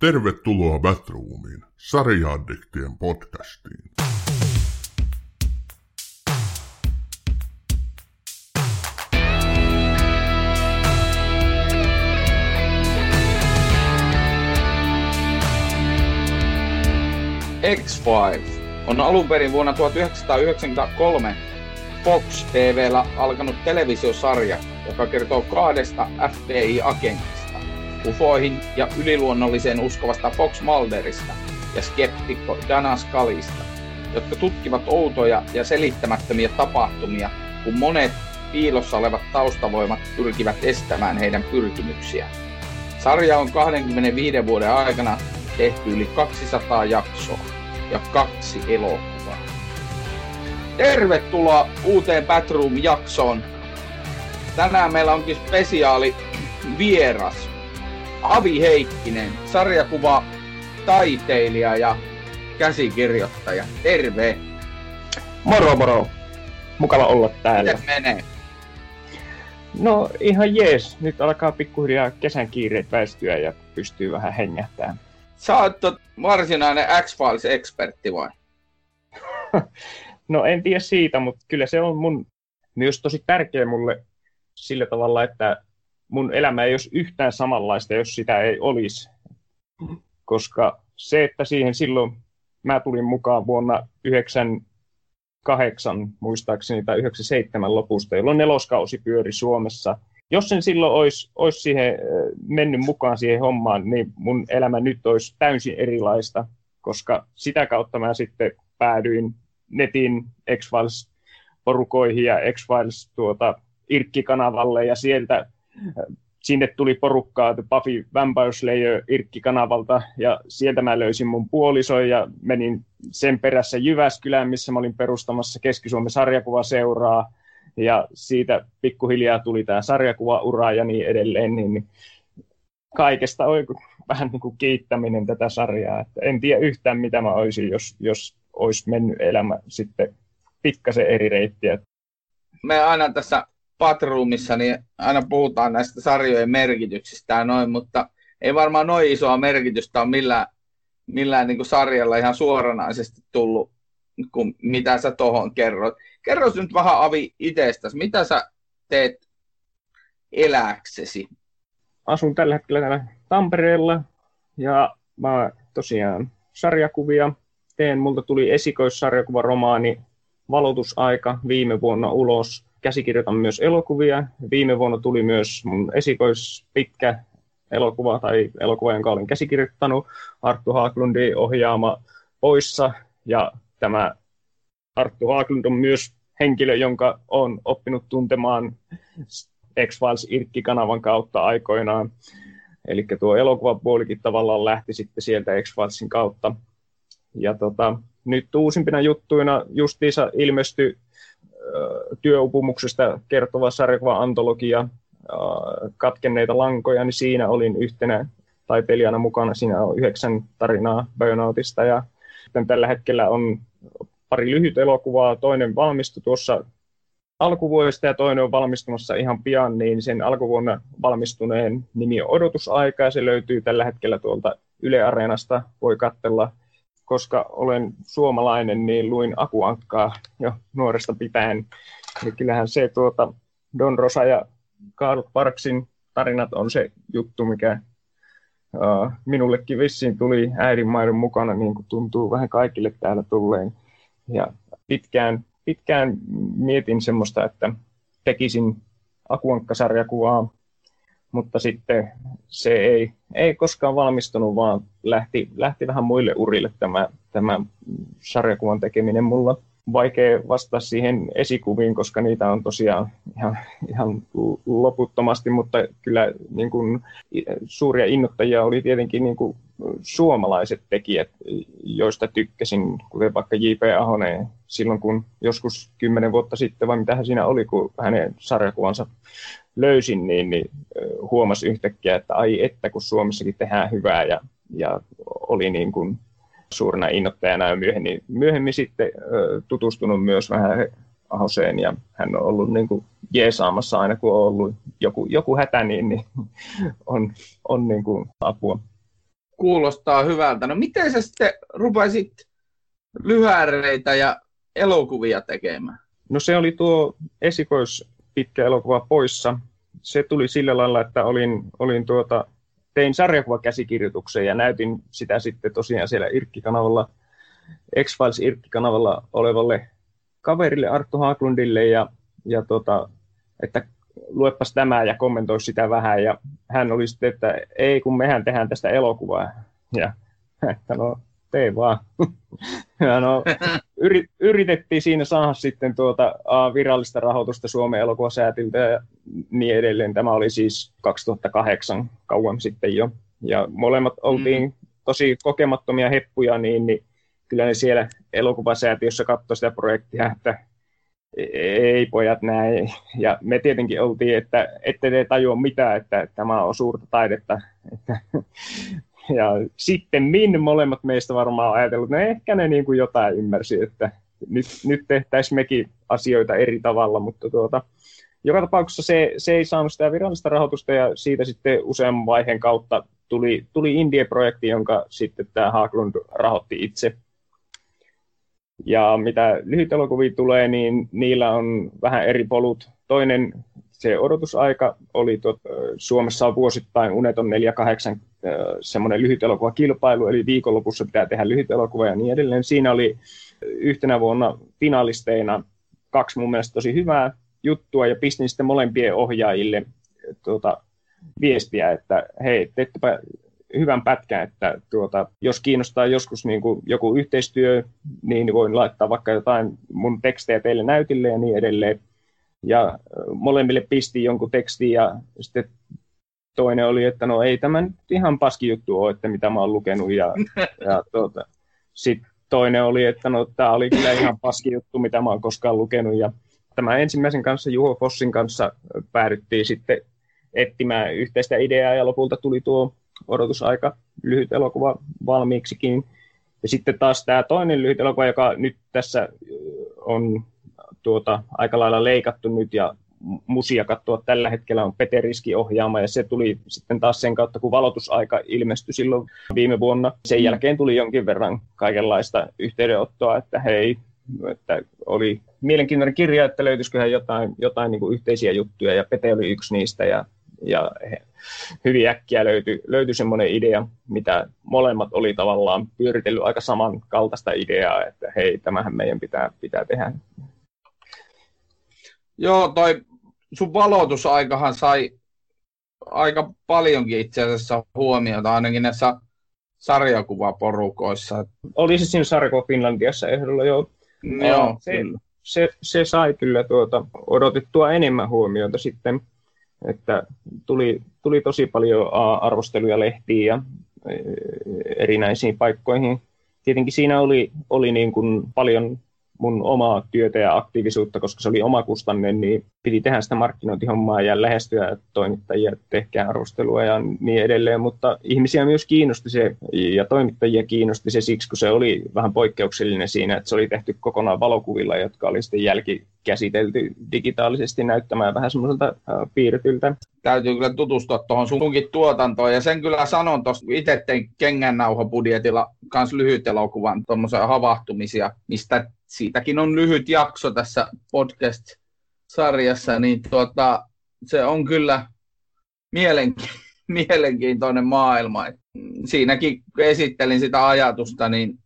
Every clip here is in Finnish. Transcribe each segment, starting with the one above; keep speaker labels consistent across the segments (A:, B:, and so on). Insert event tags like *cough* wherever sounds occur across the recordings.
A: Tervetuloa Batroomiin, sarjaaddiktien podcastiin.
B: X-Files on alun perin vuonna 1993 Fox TVllä alkanut televisiosarja, joka kertoo kahdesta FBI-agentista, ufoihin ja yliluonnolliseen uskovasta Fox Mulderista ja skeptikko Dana Skalista, jotka tutkivat outoja ja selittämättömiä tapahtumia, kun monet piilossa olevat taustavoimat pyrkivät estämään heidän pyrkimyksiään. Sarja on 25 vuoden aikana tehty yli 200 jaksoa ja kaksi elokuvaa. Tervetuloa uuteen Batroom-jaksoon. Tänään meillä onkin spesiaali vieras. Avi Heikkinen, sarjakuva taiteilija ja käsikirjoittaja. Terve!
C: Moro moro! Mukava olla täällä.
B: Miten menee?
C: No ihan jees. Nyt alkaa pikkuhiljaa kesän kiireet väistyä ja pystyy vähän hengättämään.
B: Sä oot tot varsinainen X-Files-ekspertti vai? *laughs*
C: no en tiedä siitä, mutta kyllä se on mun myös tosi tärkeä mulle sillä tavalla, että mun elämä ei olisi yhtään samanlaista, jos sitä ei olisi. Koska se, että siihen silloin mä tulin mukaan vuonna 98, muistaakseni, tai 97 lopusta, jolloin neloskausi pyöri Suomessa. Jos sen silloin olisi, olisi siihen mennyt mukaan siihen hommaan, niin mun elämä nyt olisi täysin erilaista, koska sitä kautta mä sitten päädyin netin X-Files-porukoihin ja X-Files tuota, Irkki-kanavalle ja sieltä sinne tuli porukkaa Buffy Vampire Slayer Irkki-kanavalta ja sieltä mä löysin mun puolison ja menin sen perässä Jyväskylään, missä mä olin perustamassa Keski-Suomen sarjakuvaseuraa ja siitä pikkuhiljaa tuli tämä sarjakuvaura ja niin edelleen, niin kaikesta on vähän niin kuin kiittäminen tätä sarjaa. Että en tiedä yhtään, mitä mä olisin, jos, jos olisi mennyt elämä sitten pikkasen eri reittiä.
B: Me aina tässä Patroomissa niin aina puhutaan näistä sarjojen merkityksistä ja noin, mutta ei varmaan noin isoa merkitystä ole millään, millään niin kuin sarjalla ihan suoranaisesti tullut, kuin mitä sä tuohon kerrot. Kerro nyt vähän Avi itsestäsi, mitä sä teet eläksesi?
C: Asun tällä hetkellä täällä Tampereella ja mä tosiaan sarjakuvia teen. Multa tuli esikoissarjakuvaromaani Valotusaika viime vuonna ulos. Käsikirjoitan myös elokuvia. Viime vuonna tuli myös mun esikoispitkä elokuva tai elokuva, jonka olen käsikirjoittanut. Arttu Haaklundin ohjaama Poissa. Ja tämä Arttu Haaklund on myös henkilö, jonka on oppinut tuntemaan X-Files Irkki-kanavan kautta aikoinaan. Eli tuo elokuvapuolikin tavallaan lähti sitten sieltä X-Filesin kautta. Ja tota, nyt uusimpina juttuina justiinsa ilmestyi työupumuksesta kertova sarjakuva-antologia katkenneita lankoja, niin siinä olin yhtenä taiteilijana mukana. Siinä on yhdeksän tarinaa Burnoutista ja sitten tällä hetkellä on pari lyhyt elokuvaa. Toinen valmistui tuossa alkuvuodesta ja toinen on valmistumassa ihan pian, niin sen alkuvuonna valmistuneen nimi on Odotusaika ja se löytyy tällä hetkellä tuolta Yle Areenasta. Voi katsella koska olen suomalainen, niin luin Akuankkaa jo nuoresta pitäen. Ja kyllähän se tuota, Don Rosa ja Karl Parksin tarinat on se juttu, mikä uh, minullekin vissiin tuli äidinmaidon mukana, niin kuin tuntuu vähän kaikille täällä tulleen. Ja pitkään, pitkään mietin semmoista, että tekisin Akuankka-sarjakuvaa, mutta sitten se ei, ei koskaan valmistunut, vaan lähti, lähti vähän muille urille tämä, tämä sarjakuvan tekeminen. Mulla vaikea vastata siihen esikuviin, koska niitä on tosiaan ihan, ihan loputtomasti, mutta kyllä niin kuin, suuria innoittajia oli tietenkin niin kuin, suomalaiset tekijät, joista tykkäsin, kuten vaikka J.P. Ahonen silloin, kun joskus kymmenen vuotta sitten, vai mitä siinä oli, kun hänen sarjakuvansa löysin, niin, niin huomasi yhtäkkiä, että ai että, kun Suomessakin tehdään hyvää ja, ja oli niin kuin suurena innoittajana ja myöhemmin, myöhemmin sitten tutustunut myös vähän Ahoseen ja hän on ollut niin kuin jeesaamassa aina, kun on ollut joku, joku hätä, niin, niin on, on niin kuin apua.
B: kuulostaa hyvältä. No miten sä sitten rupesit lyhäreitä ja elokuvia tekemään?
C: No se oli tuo esikois pitkä elokuva poissa. Se tuli sillä lailla, että olin, olin tuota, tein sarjakuvakäsikirjoituksen ja näytin sitä sitten tosiaan siellä Irkki-kanavalla, X-Files Irkki-kanavalla olevalle kaverille Arttu Haaklundille ja, ja tuota, että luepas tämä ja kommentoi sitä vähän. Ja hän oli sitten, että ei kun mehän tehdään tästä elokuvaa. Ja että no tee vaan. ja no, *laughs* yritettiin siinä saada sitten tuota, virallista rahoitusta Suomen elokuvasäätiltä ja niin edelleen. Tämä oli siis 2008 kauan sitten jo. Ja molemmat oltiin mm. tosi kokemattomia heppuja, niin, niin kyllä ne siellä elokuvasäätiössä katsoi sitä projektia, että ei pojat näin. Ja me tietenkin oltiin, että ette te tajua mitään, että tämä on suurta taidetta. Että, ja sitten min molemmat meistä varmaan ajatellut, että no ehkä ne niin kuin jotain ymmärsi, että nyt, nyt tehtäisiin mekin asioita eri tavalla, mutta tuota, joka tapauksessa se, se ei saanut sitä virallista rahoitusta ja siitä sitten useamman vaiheen kautta tuli, tuli Indie-projekti, jonka sitten tämä Haaklund rahoitti itse. Ja mitä lyhytelokuviin tulee, niin niillä on vähän eri polut. Toinen, se odotusaika oli, tuot, Suomessa on vuosittain Uneton 48 semmoinen lyhytelokuvakilpailu, eli viikonlopussa pitää tehdä lyhytelokuva ja niin edelleen. Siinä oli yhtenä vuonna finalisteina kaksi mun mielestä tosi hyvää juttua, ja pistin sitten molempien ohjaajille tuota, viestiä, että hei, teettepä hyvän pätkän, että tuota, jos kiinnostaa joskus niin kuin joku yhteistyö, niin voin laittaa vaikka jotain mun tekstejä teille näytille ja niin edelleen. Ja molemmille pisti jonkun tekstin ja sitten toinen oli, että no ei tämä nyt ihan paski juttu ole, että mitä mä oon lukenut. Ja, *laughs* ja tuota, sitten toinen oli, että no tämä oli kyllä ihan paski juttu, mitä mä oon koskaan lukenut. Ja tämän ensimmäisen kanssa, Juho Fossin kanssa, päädyttiin sitten etsimään yhteistä ideaa ja lopulta tuli tuo odotusaika lyhyt elokuva valmiiksikin. Ja sitten taas tämä toinen lyhyt elokuva, joka nyt tässä on tuota, aika lailla leikattu nyt ja musia katsoa tällä hetkellä on Peteriski ohjaama ja se tuli sitten taas sen kautta, kun valotusaika ilmestyi silloin viime vuonna. Sen jälkeen tuli jonkin verran kaikenlaista yhteydenottoa, että hei, että oli mielenkiintoinen kirja, että löytyisiköhän jotain, jotain niin kuin yhteisiä juttuja ja Pete oli yksi niistä ja, ja hyvin äkkiä löytyi, löytyi semmoinen idea, mitä molemmat oli tavallaan pyöritellyt aika samankaltaista ideaa, että hei, tämähän meidän pitää, pitää tehdä.
B: Joo, toi sun valotusaikahan sai aika paljonkin itse asiassa huomiota, ainakin näissä sarjakuvaporukoissa.
C: Oli se siinä sarjakuva Finlandiassa ehdolla jo.
B: Joo,
C: se, se, se, sai kyllä tuota, odotettua enemmän huomiota sitten, että tuli, tuli tosi paljon arvosteluja lehtiin ja e, erinäisiin paikkoihin. Tietenkin siinä oli, oli niin kuin paljon mun omaa työtä ja aktiivisuutta, koska se oli omakustanne, niin piti tehdä sitä markkinointihommaa ja lähestyä toimittajia, tehkää arvostelua ja niin edelleen, mutta ihmisiä myös kiinnosti se ja toimittajia kiinnosti se siksi, kun se oli vähän poikkeuksellinen siinä, että se oli tehty kokonaan valokuvilla, jotka oli sitten jälkikäsitelty digitaalisesti näyttämään vähän semmoiselta piirretyltä.
B: Täytyy kyllä tutustua tuohon sunkin tuotantoon ja sen kyllä sanon tuossa itse tein kengännauhapudjetilla kans lyhyt elokuvan tuommoisia havahtumisia, mistä siitäkin on lyhyt jakso tässä podcast-sarjassa, niin tuota, se on kyllä mielenki- *laughs* mielenkiintoinen maailma. Et siinäkin esittelin sitä ajatusta, niin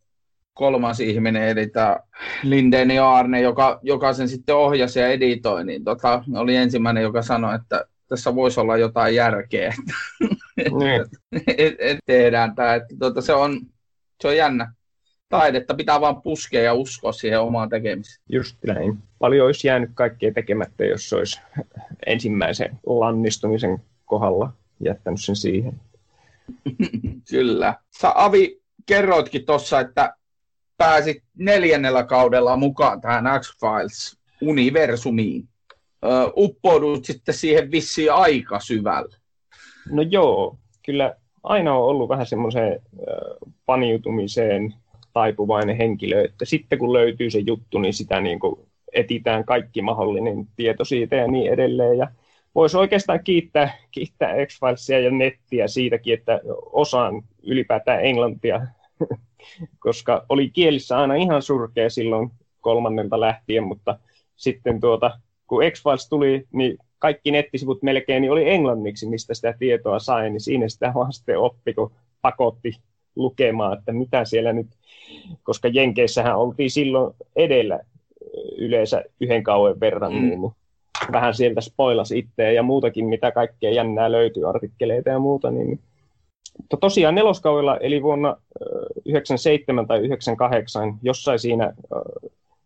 B: kolmas ihminen, eli tämä Linden Arne, joka, joka sen sitten ohjasi ja editoi, niin tota, oli ensimmäinen, joka sanoi, että tässä voisi olla jotain järkeä, että *laughs* niin. et, et tehdään tämä. Että, tota, se, on, se on jännä taidetta pitää vaan puskea ja uskoa siihen omaan tekemiseen.
C: Just näin. Paljon olisi jäänyt kaikkea tekemättä, jos olisi ensimmäisen lannistumisen kohdalla jättänyt sen siihen. *laughs*
B: Kyllä. Sä Avi kerroitkin tuossa, että pääsit neljännellä kaudella mukaan tähän X-Files-universumiin. uppoudut sitten siihen vissiin aika syvälle.
C: No joo, kyllä aina on ollut vähän semmoiseen paniutumiseen taipuvainen henkilö, että sitten kun löytyy se juttu, niin sitä niin kuin etitään kaikki mahdollinen tieto siitä ja niin edelleen. Ja voisi oikeastaan kiittää, kiittää X-Filesia ja nettiä siitäkin, että osaan ylipäätään englantia, *laughs* koska oli kielissä aina ihan surkea silloin kolmannelta lähtien, mutta sitten tuota, kun X-Files tuli, niin kaikki nettisivut melkein niin oli englanniksi, mistä sitä tietoa sai, niin siinä sitä vaan sitten oppi, kun pakotti lukemaan, että mitä siellä nyt, koska Jenkeissähän oltiin silloin edellä yleensä yhden kauan verran, mm. niin vähän sieltä spoilas itseä ja muutakin, mitä kaikkea jännää löytyy, artikkeleita ja muuta, niin mutta tosiaan neloskaudella, eli vuonna 97 tai 98, jossain siinä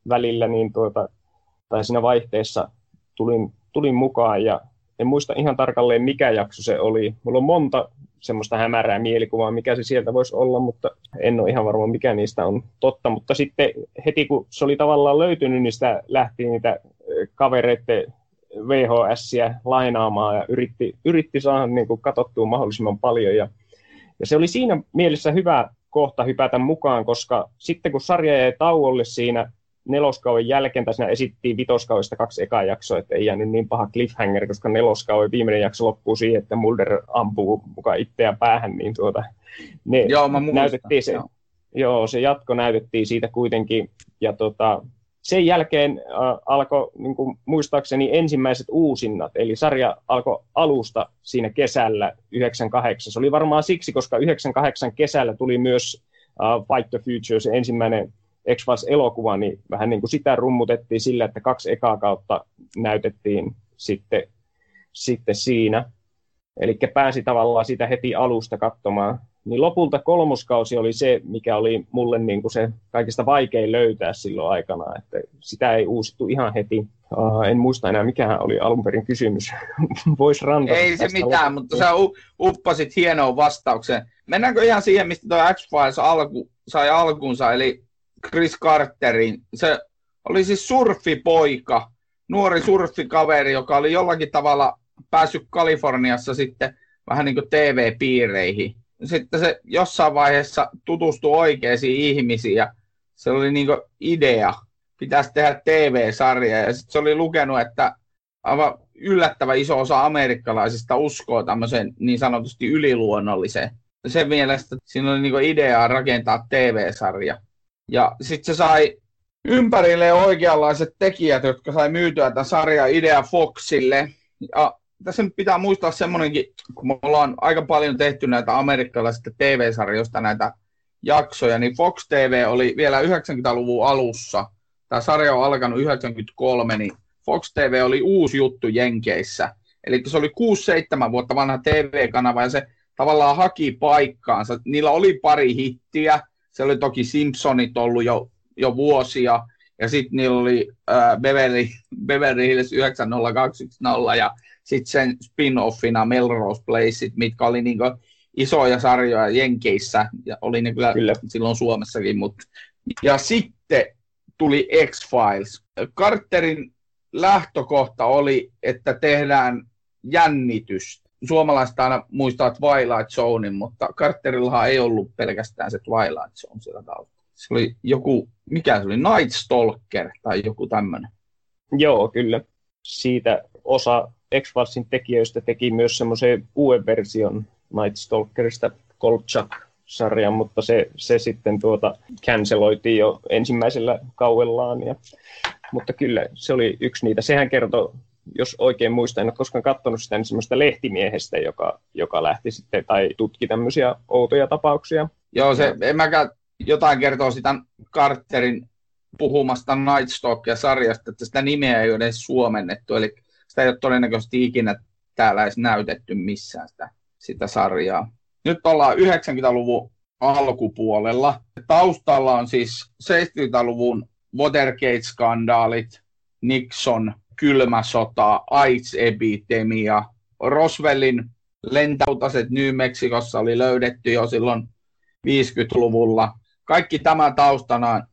C: välillä, niin tuota, tai siinä vaihteessa tulin, tulin mukaan ja en muista ihan tarkalleen mikä jakso se oli. Mulla on monta semmoista hämärää mielikuvaa, mikä se sieltä voisi olla, mutta en ole ihan varma, mikä niistä on totta. Mutta sitten heti kun se oli tavallaan löytynyt, niin sitä lähti niitä kavereiden VHS lainaamaan ja yritti, yritti saada niin kuin katsottua mahdollisimman paljon. Ja, ja se oli siinä mielessä hyvä kohta hypätä mukaan, koska sitten kun sarja jäi tauolle siinä neloskauden jälkeen, tai siinä esittiin vitoskaudesta kaksi ekaa jaksoa, että ei jäänyt niin paha cliffhanger, koska neloskauden viimeinen jakso loppuu siihen, että Mulder ampuu mukaan itseään päähän, niin tuota, ne
B: joo, mä
C: näytettiin se, joo. joo. se jatko näytettiin siitä kuitenkin, ja tota, sen jälkeen äh, alkoi niin kuin, muistaakseni ensimmäiset uusinnat, eli sarja alkoi alusta siinä kesällä 98. Se oli varmaan siksi, koska 98 kesällä tuli myös uh, Fight the Future, se ensimmäinen X-Files-elokuva, niin vähän niin kuin sitä rummutettiin sillä, että kaksi ekaa kautta näytettiin sitten, sitten siinä. Eli pääsi tavallaan sitä heti alusta katsomaan. Niin lopulta kolmoskausi oli se, mikä oli mulle niin kuin se kaikista vaikein löytää silloin aikana, että sitä ei uusittu ihan heti. Uh, en muista enää, mikä oli alun perin kysymys. *laughs* Voisi rantata.
B: Ei se mitään, loppuun. mutta sä uppasit hienoon vastaukseen. Mennäänkö ihan siihen, mistä tuo X-Files alku, sai alkunsa, eli Chris Carterin. Se oli siis surfipoika, nuori surfikaveri, joka oli jollakin tavalla päässyt Kaliforniassa sitten vähän niin kuin TV-piireihin. Sitten se jossain vaiheessa tutustui oikeisiin ihmisiin ja se oli niin kuin idea, pitäisi tehdä TV-sarja. Ja sitten se oli lukenut, että aivan yllättävän iso osa amerikkalaisista uskoo tämmöiseen niin sanotusti yliluonnolliseen. Sen mielestä siinä oli niin ideaa rakentaa TV-sarja. Ja sitten se sai ympärille oikeanlaiset tekijät, jotka sai myytyä tämän sarjan idea Foxille. Ja tässä nyt pitää muistaa semmoinenkin, kun me ollaan aika paljon tehty näitä amerikkalaisista TV-sarjoista näitä jaksoja, niin Fox TV oli vielä 90-luvun alussa. Tämä sarja on alkanut 93, niin Fox TV oli uusi juttu Jenkeissä. Eli se oli 6-7 vuotta vanha TV-kanava ja se tavallaan haki paikkaansa. Niillä oli pari hittiä, se oli toki Simpsonit ollut jo, jo vuosia, ja sitten niillä oli äh, Beverly, Beverly Hills 90210 ja sitten sen spin-offina Melrose Place, mitkä oli niinku isoja sarjoja Jenkeissä, ja oli ne kyllä, kyllä. silloin Suomessakin. Mutta. Ja sitten tuli X-Files. Carterin lähtökohta oli, että tehdään jännitystä suomalaiset aina muistaa Twilight Zonein, mutta Carterillahan ei ollut pelkästään se Twilight Zone sillä taustalla. Se oli joku, mikä se oli, Night Stalker tai joku tämmöinen.
C: Joo, kyllä. Siitä osa x tekijöistä teki myös semmoisen uuden version Night Stalkerista, Kolchak-sarjan, mutta se, se sitten tuota canceloitiin jo ensimmäisellä kauellaan. Ja, mutta kyllä se oli yksi niitä. Sehän kertoi jos oikein muistan, en ole koskaan katsonut sitä, niin semmoista lehtimiehestä, joka, joka lähti sitten tai tutki tämmöisiä outoja tapauksia.
B: Joo, se, en mäkään jotain kertoo sitä Carterin puhumasta Nightstalkia sarjasta, että sitä nimeä ei ole edes suomennettu, eli sitä ei ole todennäköisesti ikinä täällä edes näytetty missään sitä, sitä sarjaa. Nyt ollaan 90-luvun alkupuolella. Taustalla on siis 70-luvun Watergate-skandaalit, Nixon kylmä sota, AIDS-epidemia. Roswellin lentäutaset New Mexicossa oli löydetty jo silloin 50-luvulla. Kaikki tämä taustana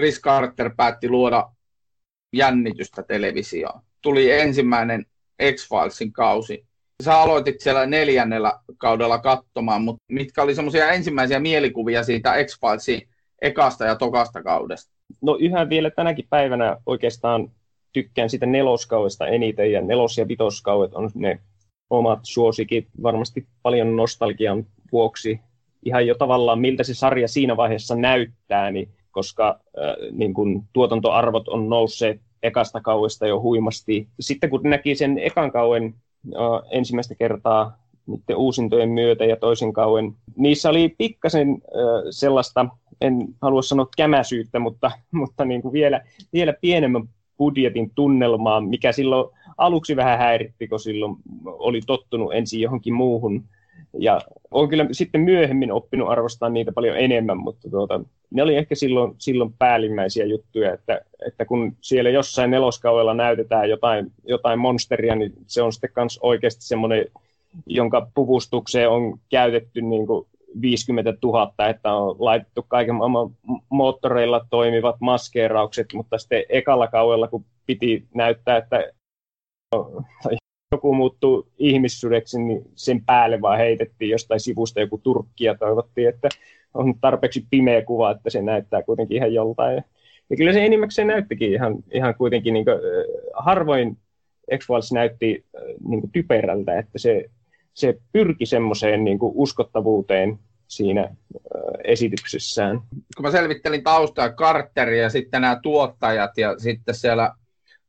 B: Chris Carter päätti luoda jännitystä televisioon. Tuli ensimmäinen X-Filesin kausi. Sä aloitit siellä neljännellä kaudella katsomaan, mutta mitkä oli semmoisia ensimmäisiä mielikuvia siitä X-Filesin ekasta ja tokasta kaudesta?
C: No yhä vielä tänäkin päivänä oikeastaan tykkään sitä neloskaudesta eniten, ja nelos- ja vitoskaudet on ne omat suosikit, varmasti paljon nostalgian vuoksi. Ihan jo tavallaan, miltä se sarja siinä vaiheessa näyttää, niin koska äh, niin kun tuotantoarvot on nousseet ekasta kauesta jo huimasti. Sitten kun näki sen ekan kauen äh, ensimmäistä kertaa niiden uusintojen myötä ja toisen kauen, niissä oli pikkasen äh, sellaista, en halua sanoa kämäsyyttä, mutta, mutta niin kuin vielä, vielä pienemmän budjetin tunnelmaa, mikä silloin aluksi vähän häiritti, kun silloin oli tottunut ensin johonkin muuhun. Ja olen kyllä sitten myöhemmin oppinut arvostaa niitä paljon enemmän, mutta tuota, ne oli ehkä silloin, silloin päällimmäisiä juttuja, että, että kun siellä jossain neloskaudella näytetään jotain, jotain monsteria, niin se on sitten myös oikeasti semmoinen, jonka puvustukseen on käytetty niin kuin 50 000, että on laitettu kaiken maailman moottoreilla toimivat maskeeraukset, mutta sitten ekalla kaudella, kun piti näyttää, että joku muuttuu ihmissudeksi, niin sen päälle vaan heitettiin jostain sivusta joku turkki ja toivottiin, että on tarpeeksi pimeä kuva, että se näyttää kuitenkin ihan joltain. Ja kyllä se enimmäkseen näyttikin ihan, ihan kuitenkin, niin kuin, harvoin X-Files näytti niin kuin typerältä, että se, se pyrki semmoiseen niin kuin uskottavuuteen siinä esityksessään.
B: Kun mä selvittelin taustaa Carteria ja sitten nämä tuottajat ja sitten siellä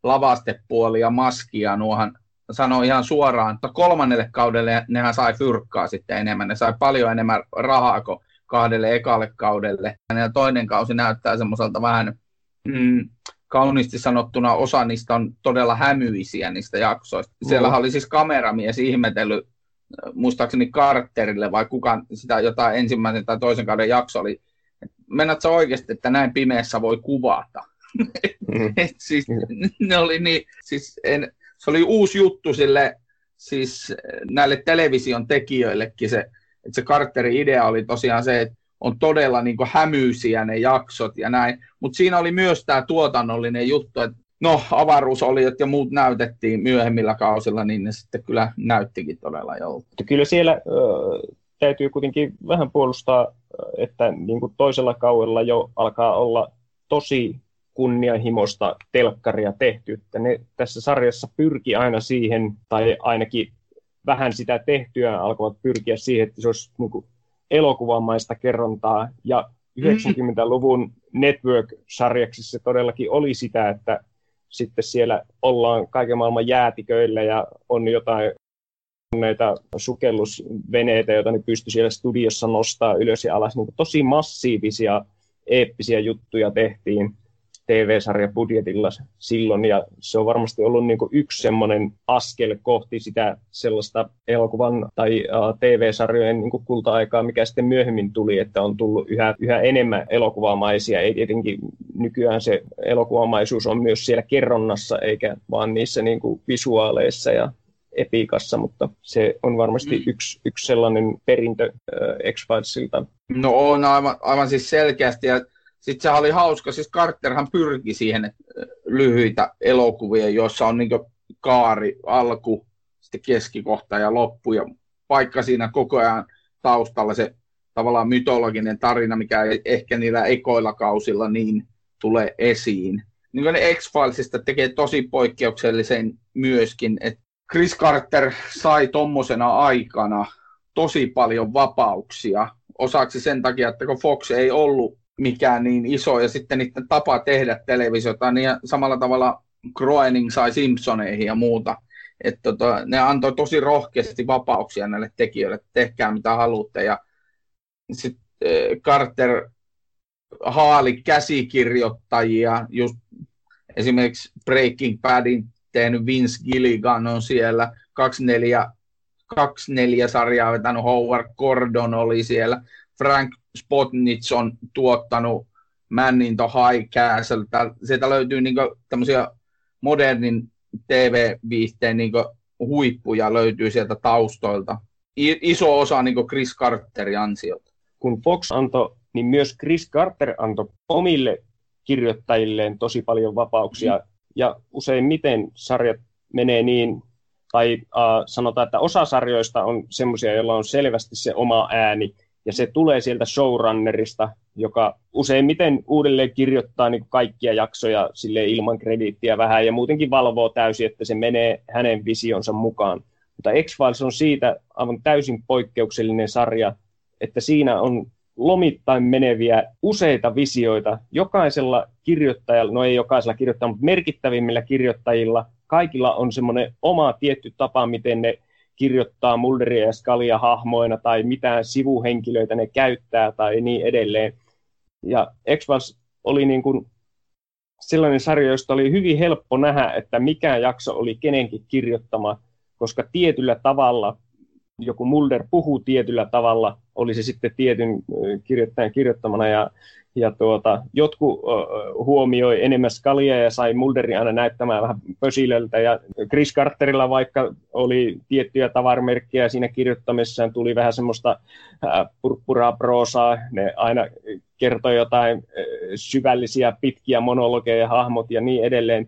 B: lavastepuoli ja maskia, nuohan sanoi ihan suoraan, että kolmannelle kaudelle nehän sai fyrkkaa sitten enemmän. Ne sai paljon enemmän rahaa kuin kahdelle ekalle kaudelle. Ja toinen kausi näyttää semmoiselta vähän mm, kauniisti sanottuna osa niistä on todella hämyisiä niistä jaksoista. Siellä oli siis kameramies ihmetellyt, muistaakseni Carterille vai kuka sitä jotain ensimmäisen tai toisen kauden jakso oli, mennätkö oikeasti, että näin pimeässä voi kuvata? Mm. *laughs* Et siis, ne oli niin, siis en, se oli uusi juttu sille, siis näille television tekijöillekin se, että se Carterin idea oli tosiaan se, että on todella niin hämyisiä ne jaksot ja näin, mutta siinä oli myös tämä tuotannollinen juttu, että no avaruusolijat ja muut näytettiin myöhemmillä kausilla, niin ne sitten kyllä näyttikin todella jolta.
C: Kyllä siellä äh, täytyy kuitenkin vähän puolustaa, että niin kuin toisella kaudella jo alkaa olla tosi kunnianhimoista telkkaria tehty. Että ne tässä sarjassa pyrki aina siihen, tai ainakin vähän sitä tehtyä alkoivat pyrkiä siihen, että se olisi niin kuin elokuvamaista kerrontaa. Ja 90-luvun mm. Network-sarjaksi se todellakin oli sitä, että sitten siellä ollaan kaiken maailman jäätiköillä ja on jotain näitä sukellusveneitä, joita ne pystyi siellä studiossa nostaa ylös ja alas. Niin tosi massiivisia, eeppisiä juttuja tehtiin. TV-sarja budjetilla silloin, ja se on varmasti ollut niin yksi semmoinen askel kohti sitä sellaista elokuvan tai uh, TV-sarjojen niin kulta-aikaa, mikä sitten myöhemmin tuli, että on tullut yhä, yhä enemmän elokuvamaisia. Ei tietenkin nykyään se elokuvamaisuus on myös siellä kerronnassa, eikä vaan niissä niin visuaaleissa ja epiikassa, mutta se on varmasti mm. yksi, yksi sellainen perintö äh, X-Filesilta.
B: No on aivan, aivan siis selkeästi, ja sitten se oli hauska, siis Carterhan pyrki siihen, että lyhyitä elokuvia, joissa on niin kaari, alku, sitten keskikohta ja loppu, ja paikka siinä koko ajan taustalla se tavallaan mytologinen tarina, mikä ei ehkä niillä ekoilla kausilla niin tulee esiin. Niin kuin ne X-Filesista tekee tosi poikkeuksellisen myöskin, että Chris Carter sai tommosena aikana tosi paljon vapauksia, osaksi sen takia, että kun Fox ei ollut mikään niin iso, ja sitten niiden tapa tehdä televisiota, niin samalla tavalla Groening sai Simpsoneihin ja muuta. Että tota, ne antoi tosi rohkeasti vapauksia näille tekijöille, että tehkää mitä haluatte. Ja sitten eh, Carter haali käsikirjoittajia, just esimerkiksi Breaking Badin tehnyt Vince Gilligan on siellä, 24, 24 sarjaa vetänyt Howard Gordon oli siellä, Frank Spotnitz on tuottanut Man in the High Castle. Sieltä löytyy niin tämmöisiä modernin TV-viihteen niin huippuja löytyy sieltä taustoilta. Iso osa niin Chris Carterin ansiota.
C: Kun Fox antoi, niin myös Chris Carter antoi omille kirjoittajilleen tosi paljon vapauksia. Mm. Ja useimmiten sarjat menee niin, tai uh, sanotaan, että osa sarjoista on semmoisia, joilla on selvästi se oma ääni, ja se tulee sieltä showrunnerista, joka useimmiten uudelleen kirjoittaa niin kaikkia jaksoja sille ilman krediittiä vähän ja muutenkin valvoo täysin, että se menee hänen visionsa mukaan. Mutta X-Files on siitä aivan täysin poikkeuksellinen sarja, että siinä on lomittain meneviä useita visioita. Jokaisella kirjoittajalla, no ei jokaisella kirjoittajalla, mutta merkittävimmillä kirjoittajilla, kaikilla on semmoinen oma tietty tapa, miten ne kirjoittaa Mulderia ja Scalia hahmoina tai mitään sivuhenkilöitä ne käyttää tai niin edelleen. Ja X-Files oli niin kuin sellainen sarja, josta oli hyvin helppo nähdä, että mikä jakso oli kenenkin kirjoittama, koska tietyllä tavalla joku Mulder puhuu tietyllä tavalla, oli se sitten tietyn kirjoittajan kirjoittamana, ja ja tuota, jotkut huomioi enemmän Skalia ja sai Mulderin aina näyttämään vähän pösilöltä. Ja Chris Carterilla vaikka oli tiettyjä tavaramerkkejä siinä kirjoittamisessaan, tuli vähän semmoista purppuraa proosaa. Ne aina kertoi jotain syvällisiä pitkiä monologeja, hahmot ja niin edelleen.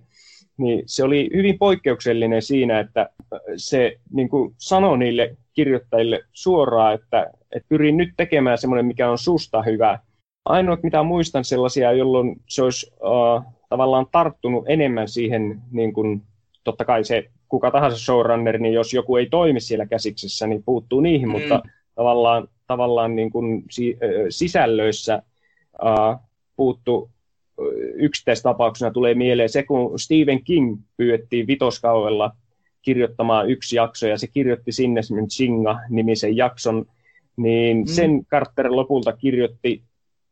C: Niin se oli hyvin poikkeuksellinen siinä, että se niin kuin sanoi niille kirjoittajille suoraan, että, että pyrin nyt tekemään semmoinen, mikä on susta hyvä – ainoat, mitä muistan sellaisia, jolloin se olisi uh, tavallaan tarttunut enemmän siihen, niin kuin, totta kai se kuka tahansa showrunner, niin jos joku ei toimi siellä käsiksessä, niin puuttuu niihin, mm. mutta tavallaan, tavallaan niin kuin si- sisällöissä uh, puuttu yksittäistapauksena tulee mieleen se, kun Stephen King pyydettiin vitoskaudella kirjoittamaan yksi jakso, ja se kirjoitti sinne Chinga-nimisen jakson, niin mm. sen Carter lopulta kirjoitti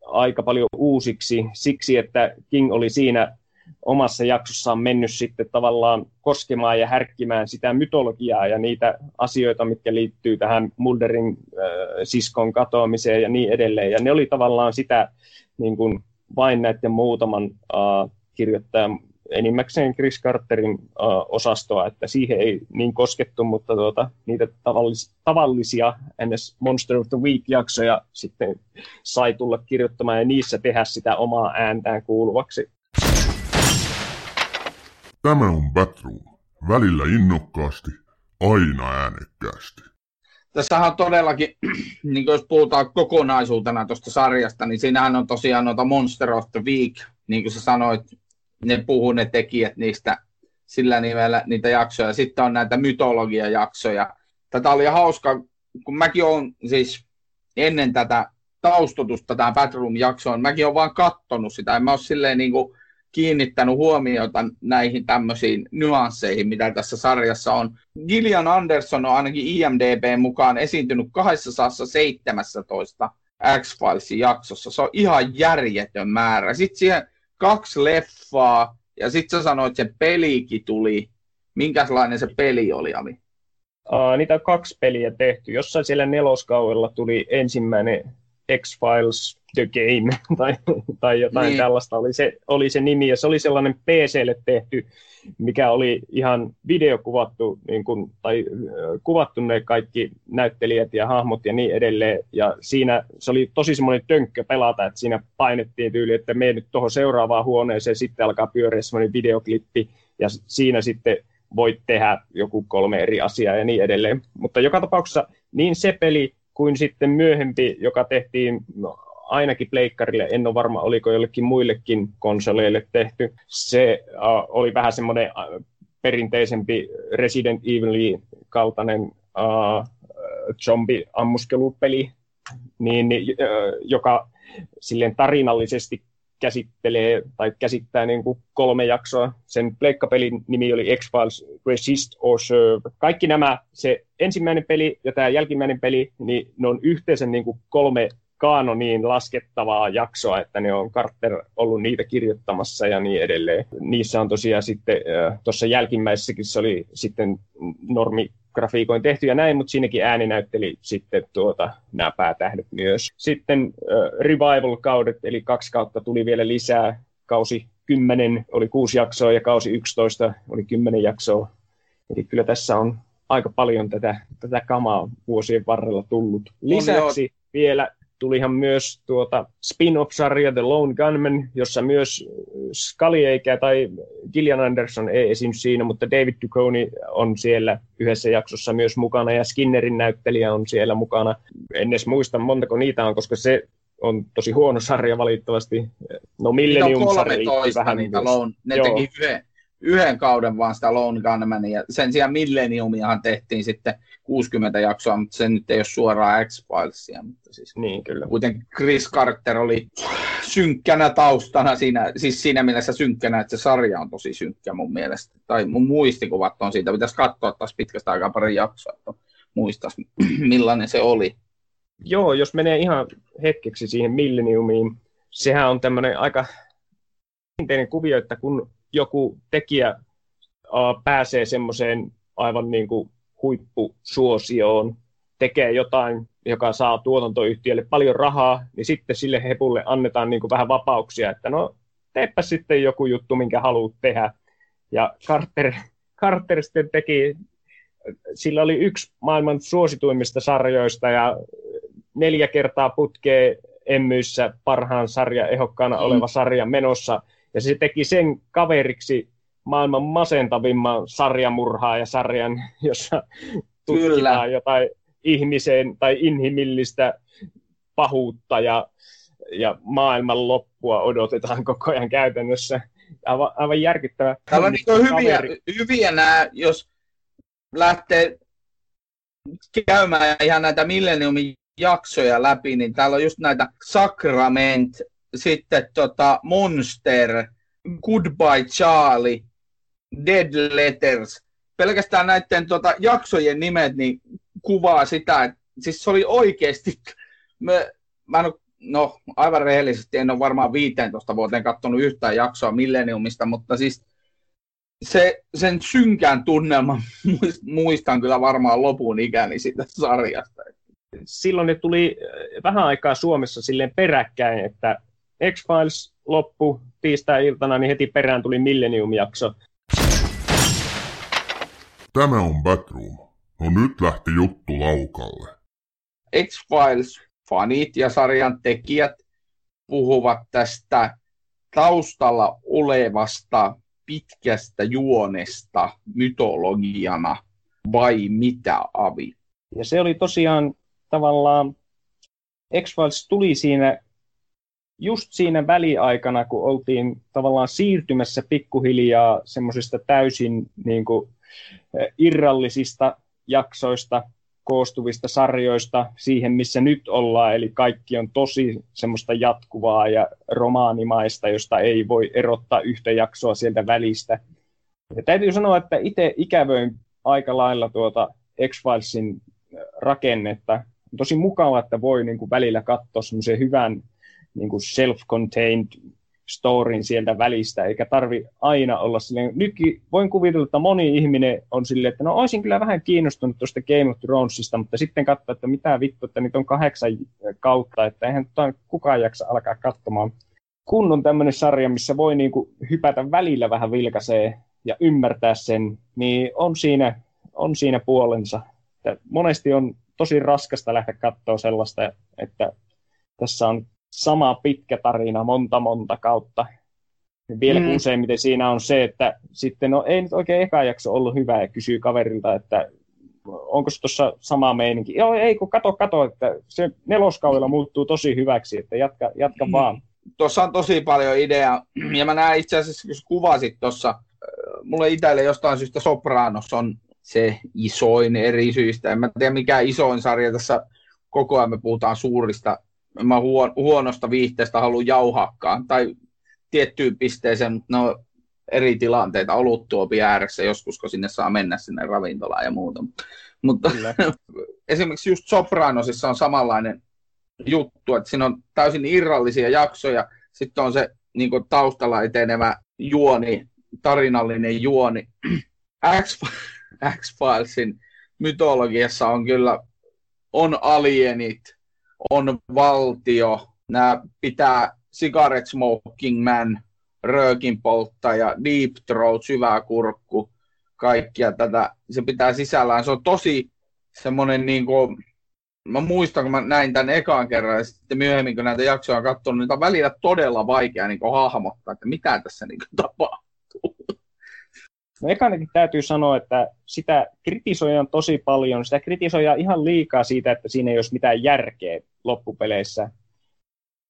C: aika paljon uusiksi siksi, että King oli siinä omassa jaksossaan mennyt sitten tavallaan koskemaan ja härkkimään sitä mytologiaa ja niitä asioita, mitkä liittyy tähän Mulderin äh, siskon katoamiseen ja niin edelleen. Ja ne oli tavallaan sitä niin kuin vain näiden muutaman äh, kirjoittajan enimmäkseen Chris Carterin uh, osastoa, että siihen ei niin koskettu, mutta tuota, niitä tavallis, tavallisia NS Monster of the Week-jaksoja sitten sai tulla kirjoittamaan ja niissä tehdä sitä omaa ääntään kuuluvaksi.
A: Tämä on Batroom. Välillä innokkaasti, aina äänekkäästi.
B: Tässähän on todellakin, *clears throat* niin jos puhutaan kokonaisuutena tuosta sarjasta, niin siinähän on tosiaan noita Monster of the Week, niin kuin sä sanoit, ne puhuu ne tekijät niistä sillä nimellä niitä jaksoja. Sitten on näitä mytologiajaksoja. Tätä oli hauska, kun mäkin olen siis ennen tätä taustotusta tähän Batroom-jaksoon, mäkin olen vaan kattonut sitä. En mä ole silleen niin kuin kiinnittänyt huomiota näihin tämmöisiin nyansseihin, mitä tässä sarjassa on. Gillian Anderson on ainakin IMDB mukaan esiintynyt 217 X-Filesin jaksossa. Se on ihan järjetön määrä. Sitten siihen kaksi leffaa, ja sitten sä sanoit, että se pelikin tuli. Minkälainen se peli oli, Ami?
C: Uh, niitä on kaksi peliä tehty. Jossain siellä neloskaudella tuli ensimmäinen X-Files The Game *laughs* tai, tai jotain niin. tällaista oli se, oli se nimi, ja se oli sellainen PClle tehty mikä oli ihan videokuvattu, niin kuin, tai kuvattu ne kaikki näyttelijät ja hahmot ja niin edelleen. Ja siinä se oli tosi semmoinen tönkkö pelata, että siinä painettiin tyyli, että me nyt tuohon seuraavaan huoneeseen, sitten alkaa pyöriä semmoinen videoklippi, ja siinä sitten voit tehdä joku kolme eri asiaa ja niin edelleen. Mutta joka tapauksessa niin se peli kuin sitten myöhempi, joka tehtiin no, ainakin pleikkarille, en ole varma oliko jollekin muillekin konsoleille tehty. Se uh, oli vähän semmoinen uh, perinteisempi Resident Evil kaltainen uh, zombi-ammuskelupeli, niin, uh, joka silleen tarinallisesti käsittelee tai käsittää niin kuin kolme jaksoa. Sen pleikkapelin nimi oli X-Files Resist or Serve. Kaikki nämä, se ensimmäinen peli ja tämä jälkimmäinen peli, niin ne on yhteensä niin kuin kolme kaanoniin laskettavaa jaksoa, että ne on Carter ollut niitä kirjoittamassa ja niin edelleen. Niissä on tosiaan sitten, tuossa jälkimmäisessäkin se oli sitten normi grafiikoin tehty ja näin, mutta siinäkin ääni näytteli sitten tuota, nämä päätähdet myös. Sitten äh, revival-kaudet, eli kaksi kautta tuli vielä lisää. Kausi 10 oli kuusi jaksoa ja kausi 11 oli kymmenen jaksoa. Eli kyllä tässä on aika paljon tätä, tätä kamaa vuosien varrella tullut. Lisäksi vielä tulihan myös tuota spin-off-sarja The Lone Gunman, jossa myös Scully eikä, tai Gillian Anderson ei esiin siinä, mutta David Duchovny on siellä yhdessä jaksossa myös mukana, ja Skinnerin näyttelijä on siellä mukana. En edes muista montako niitä on, koska se on tosi huono sarja valitettavasti. No Millennium-sarja
B: vähän niitä Lone. Ne Joo. teki yhden, yhden kauden vaan sitä Lone Gunmania. Sen sijaan Millenniumiahan tehtiin sitten 60 jaksoa, mutta se nyt ei ole suoraan X-Filesia. Mutta siis
C: niin, kyllä.
B: Kuten Chris Carter oli synkkänä taustana siinä, siis siinä mielessä synkkänä, että se sarja on tosi synkkä mun mielestä. Tai mun muistikuvat on siitä, pitäisi katsoa taas pitkästä aikaa pari jaksoa, että muistaisi *clears throat* millainen se oli.
C: Joo, jos menee ihan hetkeksi siihen Millenniumiin, sehän on tämmöinen aika perinteinen kuvio, että kun joku tekijä uh, pääsee semmoiseen aivan niin kuin huippusuosioon, tekee jotain, joka saa tuotantoyhtiölle paljon rahaa, niin sitten sille hepulle annetaan niin kuin vähän vapauksia, että no teepä sitten joku juttu, minkä haluat tehdä. Ja Carter, *laughs* Carter sitten teki, sillä oli yksi maailman suosituimmista sarjoista ja neljä kertaa putkee emmyissä parhaan sarja, ehokkaana mm. oleva sarja menossa. Ja se teki sen kaveriksi maailman masentavimman sarjamurhaa ja sarjan, jossa tutkitaan Kyllä. jotain ihmiseen tai inhimillistä pahuutta ja, ja maailman loppua odotetaan koko ajan käytännössä. Aivan, aivan järkyttävä.
B: Täällä on niin hyviä, hyviä nämä, jos lähtee käymään ihan näitä Millenniumin jaksoja läpi, niin täällä on just näitä Sacrament, sitten tota Monster, Goodbye Charlie, Dead Letters. Pelkästään näiden tota, jaksojen nimet niin kuvaa sitä, että siis se oli oikeasti, *laughs* mä, mä en ole, no aivan rehellisesti en ole varmaan 15 vuoteen katsonut yhtään jaksoa Millenniumista, mutta siis se, sen synkään tunnelman *laughs* muistan kyllä varmaan lopun ikäni siitä sarjasta
C: silloin ne tuli äh, vähän aikaa Suomessa silleen peräkkäin, että X-Files loppu tiistai-iltana, niin heti perään tuli Millennium-jakso.
A: Tämä on Batroom. No nyt lähti juttu laukalle.
B: X-Files-fanit ja sarjan tekijät puhuvat tästä taustalla olevasta pitkästä juonesta mytologiana vai mitä, Avi?
C: Ja se oli tosiaan tavallaan X-Files tuli siinä just siinä väliaikana, kun oltiin tavallaan siirtymässä pikkuhiljaa semmoisista täysin niin kuin, eh, irrallisista jaksoista koostuvista sarjoista siihen, missä nyt ollaan, eli kaikki on tosi semmoista jatkuvaa ja romaanimaista, josta ei voi erottaa yhtä jaksoa sieltä välistä. Ja täytyy sanoa, että itse ikävöin aika lailla tuota X-Filesin rakennetta, on tosi mukava, että voi niin kuin välillä katsoa semmoisen hyvän niin kuin self-contained storin sieltä välistä, eikä tarvi aina olla silleen, nytkin voin kuvitella, että moni ihminen on silleen, että no olisin kyllä vähän kiinnostunut tuosta Game of Thronesista, mutta sitten katsoa, että mitä vittu, että niitä on kahdeksan kautta, että eihän kukaan jaksa alkaa katsomaan. Kun on tämmöinen sarja, missä voi niin kuin hypätä välillä vähän vilkaisee ja ymmärtää sen, niin on siinä, on siinä puolensa. Että monesti on tosi raskasta lähteä katsoa sellaista, että tässä on sama pitkä tarina monta monta kautta. Ja vielä mm. useimmiten siinä on se, että sitten no, ei nyt oikein eka jakso ollut hyvä ja kysyy kaverilta, että onko se tuossa sama meininki. Joo, ei kun kato, kato, että se neloskaudella muuttuu tosi hyväksi, että jatka, jatka mm. vaan.
B: Tuossa on tosi paljon ideaa, ja mä näen itse asiassa, jos kuvasit tuossa, mulle itselle jostain syystä Sopranos on se isoin eri syistä. En mä tiedä mikä isoin sarja tässä koko ajan me puhutaan suurista. Mä huon, huonosta viihteestä haluan jauhaakaan tai tiettyyn pisteeseen, mutta no eri tilanteita, oluttuopi ääressä joskus, kun sinne saa mennä sinne ravintolaan ja muuta. Mutta *laughs* esimerkiksi just Sopranosissa on samanlainen juttu, että siinä on täysin irrallisia jaksoja, sitten on se niin taustalla etenevä juoni, tarinallinen juoni. *clears throat* X-Filesin mytologiassa on kyllä, on alienit, on valtio, nämä pitää cigarette smoking man, röökin polttaja, deep throat, syvä kurkku, kaikkia tätä, se pitää sisällään. Se on tosi semmoinen niin kuin, mä muistan, kun mä näin tämän ekaan kerran ja sitten myöhemmin, kun näitä jaksoja on katsonut, niin on välillä todella vaikea niin hahmottaa, että mitä tässä niin tapahtuu.
C: No ekanakin täytyy sanoa, että sitä kritisoidaan tosi paljon. Sitä kritisoidaan ihan liikaa siitä, että siinä ei olisi mitään järkeä loppupeleissä.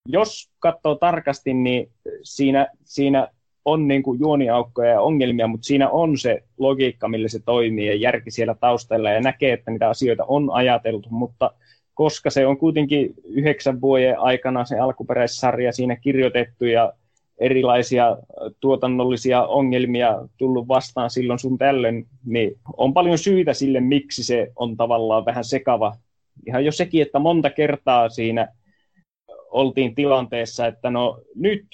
C: Jos katsoo tarkasti, niin siinä, siinä on niin kuin juoniaukkoja ja ongelmia, mutta siinä on se logiikka, millä se toimii ja järki siellä taustalla ja näkee, että niitä asioita on ajateltu, mutta koska se on kuitenkin yhdeksän vuoden aikana se alkuperäissarja siinä kirjoitettu ja erilaisia tuotannollisia ongelmia tullut vastaan silloin sun tällöin, niin on paljon syitä sille, miksi se on tavallaan vähän sekava. Ihan jo sekin, että monta kertaa siinä oltiin tilanteessa, että no nyt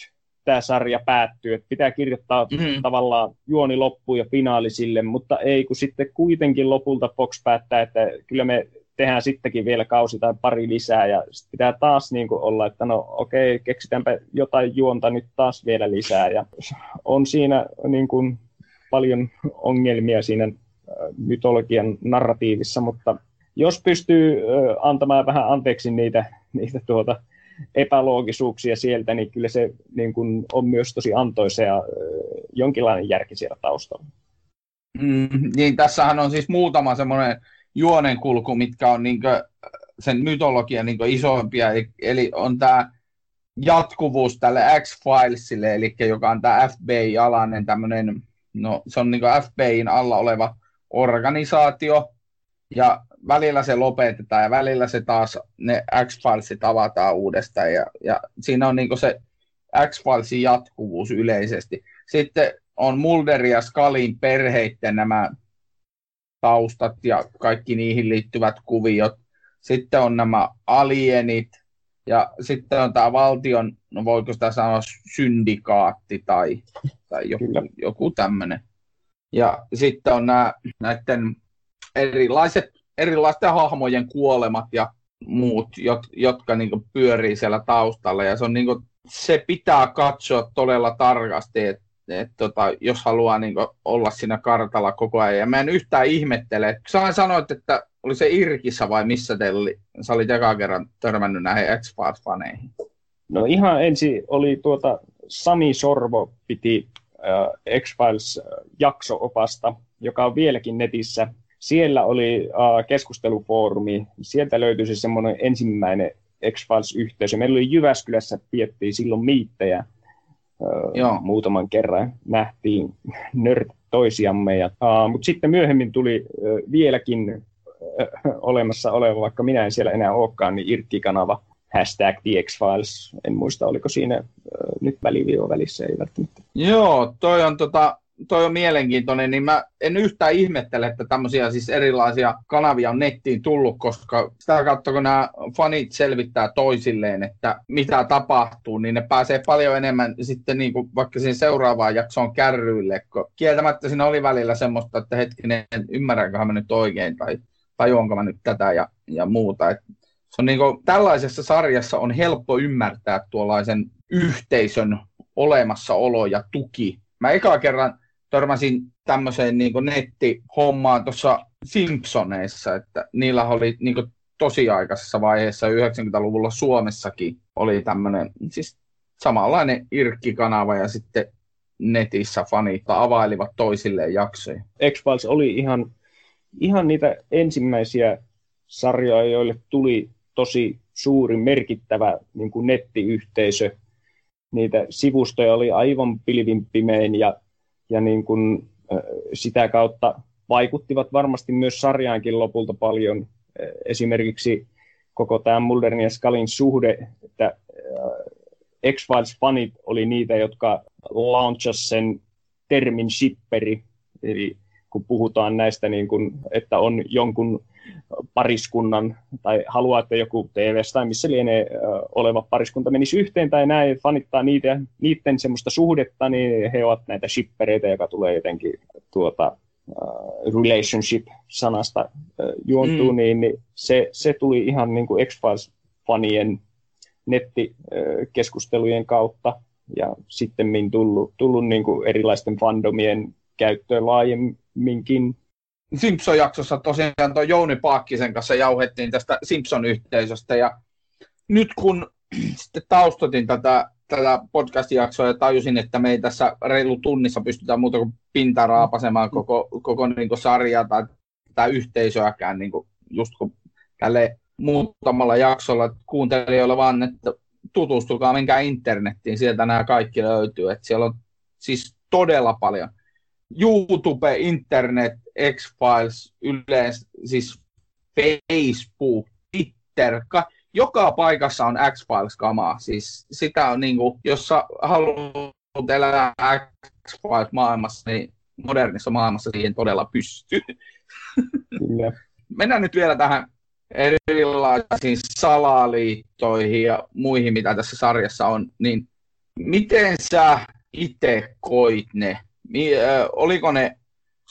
C: tämä sarja päättyy, että pitää kirjoittaa mm-hmm. tavallaan juoni loppuun ja finaali sille, mutta ei, kun sitten kuitenkin lopulta Fox päättää, että kyllä me tehdään sittenkin vielä kausi tai pari lisää, ja sitten pitää taas niin kuin olla, että no okei, okay, keksitäänpä jotain juonta nyt taas vielä lisää, ja on siinä niin kuin paljon ongelmia siinä mytologian narratiivissa, mutta jos pystyy antamaan vähän anteeksi niitä, niitä tuota, epäloogisuuksia sieltä, niin kyllä se niin kuin, on myös tosi antoisa ja jonkinlainen järki siellä taustalla.
B: Mm, niin, tässähän on siis muutama semmoinen juonenkulku, mitkä on niin kuin, sen mytologian niin isoimpia, eli on tämä jatkuvuus tälle X-Filesille, eli joka on tämä FBI-alainen tämmöinen, no se on niin FBIin alla oleva organisaatio, ja välillä se lopetetaan ja välillä se taas ne X-Filesit avataan uudestaan. Ja, ja siinä on niin se X-Filesin jatkuvuus yleisesti. Sitten on Mulder ja Skalin perheiden nämä taustat ja kaikki niihin liittyvät kuviot. Sitten on nämä alienit ja sitten on tämä valtion, no voiko sitä sanoa syndikaatti tai, tai joku, joku tämmöinen. Ja sitten on nämä näiden erilaiset, erilaisten hahmojen kuolemat ja muut, jot, jotka niin pyörii siellä taustalla. Ja se, on, niin kuin, se pitää katsoa todella tarkasti, että et, tota, jos haluaa niin kuin, olla siinä kartalla koko ajan. Ja mä en yhtään ihmettele. Sä sanoit, että oli se Irkissä vai missä teillä oli, sä olit ekaa kerran törmännyt näihin x faneihin
C: No ihan ensin oli tuota, Sami Sorvo piti äh, X-Files-jakso-opasta, joka on vieläkin netissä siellä oli uh, keskustelufoorumi, sieltä löytyi se semmoinen ensimmäinen X-Files-yhteisö. Meillä oli Jyväskylässä, piettiin silloin miittejä Joo. muutaman kerran, nähtiin *laughs* nört toisiamme. Ja, uh, mutta sitten myöhemmin tuli uh, vieläkin uh, olemassa oleva, vaikka minä en siellä enää olekaan, niin Irkki-kanava, hashtag The X-Files. En muista, oliko siinä uh, nyt väliviiva välissä, ei välttämättä.
B: Joo, toi on tota, toi on mielenkiintoinen, niin mä en yhtään ihmettele, että tämmöisiä siis erilaisia kanavia on nettiin tullut, koska sitä kautta kun nämä fanit selvittää toisilleen, että mitä tapahtuu, niin ne pääsee paljon enemmän sitten niin kuin vaikka siinä seuraavaan jaksoon kärryille, kun kieltämättä siinä oli välillä semmoista, että hetkinen, ymmärränköhän mä nyt oikein tai tajuanko mä nyt tätä ja, ja muuta. Et se on niin kuin, tällaisessa sarjassa on helppo ymmärtää tuollaisen yhteisön olemassaolo ja tuki. Mä eka kerran törmäsin tämmöiseen niin nettihommaan tuossa Simpsoneissa, että niillä oli niin tosi aikaisessa vaiheessa 90-luvulla Suomessakin oli tämmöinen siis samanlainen irkkikanava ja sitten netissä fanit availivat toisilleen jaksoja.
C: X-Files oli ihan, ihan niitä ensimmäisiä sarjoja, joille tuli tosi suuri merkittävä niin kuin nettiyhteisö. Niitä sivustoja oli aivan pilvin pimein ja ja niin kuin, sitä kautta vaikuttivat varmasti myös sarjaankin lopulta paljon. Esimerkiksi koko tämä Mulderin ja Skalin suhde, että X-Files-fanit oli niitä, jotka launchas sen termin shipperi, eli kun puhutaan näistä, niin kuin, että on jonkun pariskunnan tai haluaa, että joku TV tai missä lienee oleva pariskunta menisi yhteen tai näin, fanittaa niitä, niiden semmoista suhdetta, niin he ovat näitä shippereitä, joka tulee jotenkin tuota, uh, relationship-sanasta uh, juontuu, mm. niin, niin se, se tuli ihan niin kuin X-Files-fanien nettikeskustelujen kautta ja sitten tullut, tullut niin kuin erilaisten fandomien käyttöön laajemminkin
B: Simpson-jaksossa tosiaan tuon Jouni Paakkisen kanssa jauhettiin tästä Simpson-yhteisöstä ja nyt kun *clears throat* sitten taustotin tätä, tätä podcast-jaksoa ja tajusin, että me ei tässä reilu tunnissa pystytä muuta kuin pintaraapasemaan koko, koko niin kuin sarjaa tai, tai yhteisöäkään niin kuin just kun tälle muutamalla jaksolla kuuntelijoilla vaan, että tutustukaa, menkää internettiin, sieltä nämä kaikki löytyy. että siellä on siis todella paljon. YouTube, internet, X-Files, yleensä, siis Facebook, Twitter, ka- joka paikassa on X-Files-kamaa. Siis sitä on niin kuin, jos sä haluat elää X-Files-maailmassa, niin modernissa maailmassa siihen todella pystyy. Kyllä. *laughs* Mennään nyt vielä tähän erilaisiin salaliittoihin ja muihin, mitä tässä sarjassa on, niin miten sä itse koit ne? Oliko ne,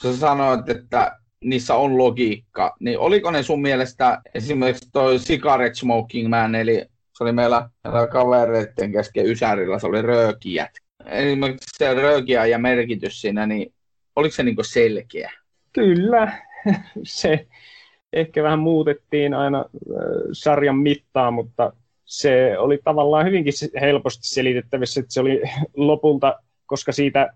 B: sä sanoit, että niissä on logiikka, niin oliko ne sun mielestä esimerkiksi toi cigarette smoking man, eli se oli meillä, meillä kavereiden kesken Ysärillä, se oli röökijät. Esimerkiksi se röökiä ja merkitys siinä, niin oliko se niinku selkeä?
C: Kyllä, *laughs* se ehkä vähän muutettiin aina sarjan mittaan, mutta se oli tavallaan hyvinkin helposti selitettävissä, että se oli lopulta, koska siitä,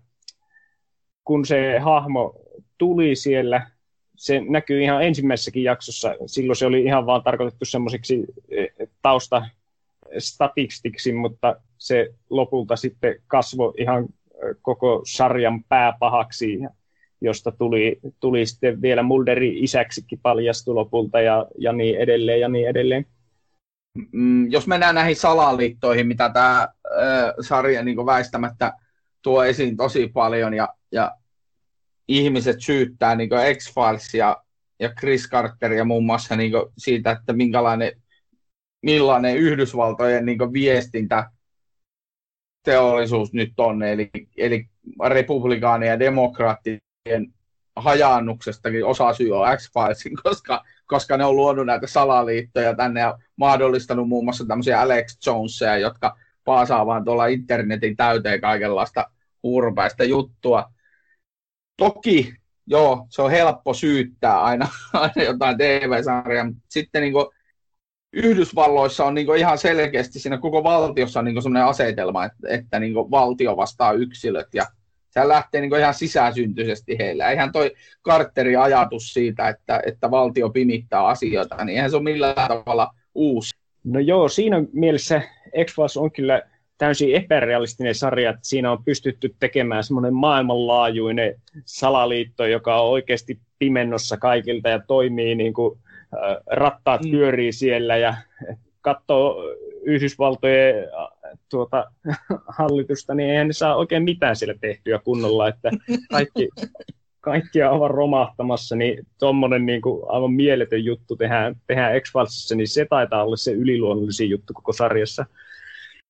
C: kun se hahmo tuli siellä, se näkyy ihan ensimmäisessäkin jaksossa, silloin se oli ihan vaan tarkoitettu semmoisiksi e, tausta statistiksi, mutta se lopulta sitten kasvoi ihan koko sarjan pääpahaksi josta tuli, tuli sitten vielä Mulderi isäksikin paljastu lopulta ja, ja niin edelleen ja niin edelleen.
B: Mm, jos mennään näihin salaliittoihin, mitä tämä äh, sarja niin väistämättä tuo esiin tosi paljon ja, ja ihmiset syyttää niin X-Files ja, Chris Carteria muun muassa niin siitä, että minkälainen millainen Yhdysvaltojen niin viestintä teollisuus nyt on, eli, eli republikaani ja demokraatti hajaannuksestakin osa syy on X-Filesin, koska, koska ne on luonut näitä salaliittoja tänne ja mahdollistanut muun muassa tämmöisiä Alex Jonesia, jotka paasaa vaan tuolla internetin täyteen kaikenlaista huurupäistä juttua. Toki, joo, se on helppo syyttää aina, *laughs* aina jotain TV-sarjaa, mutta sitten niin kuin, Yhdysvalloissa on niin ihan selkeästi siinä koko valtiossa on niin sellainen asetelma, että, että niin valtio vastaa yksilöt ja Sehän lähtee niin ihan sisäsyntyisesti heillä. Eihän toi Carterin ajatus siitä, että, että valtio pimittää asioita, niin eihän se ole millään tavalla uusi.
C: No joo, siinä mielessä x on kyllä täysin epärealistinen sarja, että siinä on pystytty tekemään semmoinen maailmanlaajuinen salaliitto, joka on oikeasti pimennossa kaikilta ja toimii niin kuin rattaat mm. pyörii siellä ja katsoo Yhdysvaltojen tuota, *laughs* hallitusta, niin eihän ne saa oikein mitään siellä tehtyä kunnolla, että kaikki, kaikkia ovat romahtamassa, niin tuommoinen niin kuin aivan mieletön juttu tehdään, tehdään x niin se taitaa olla se yliluonnollisin juttu koko sarjassa.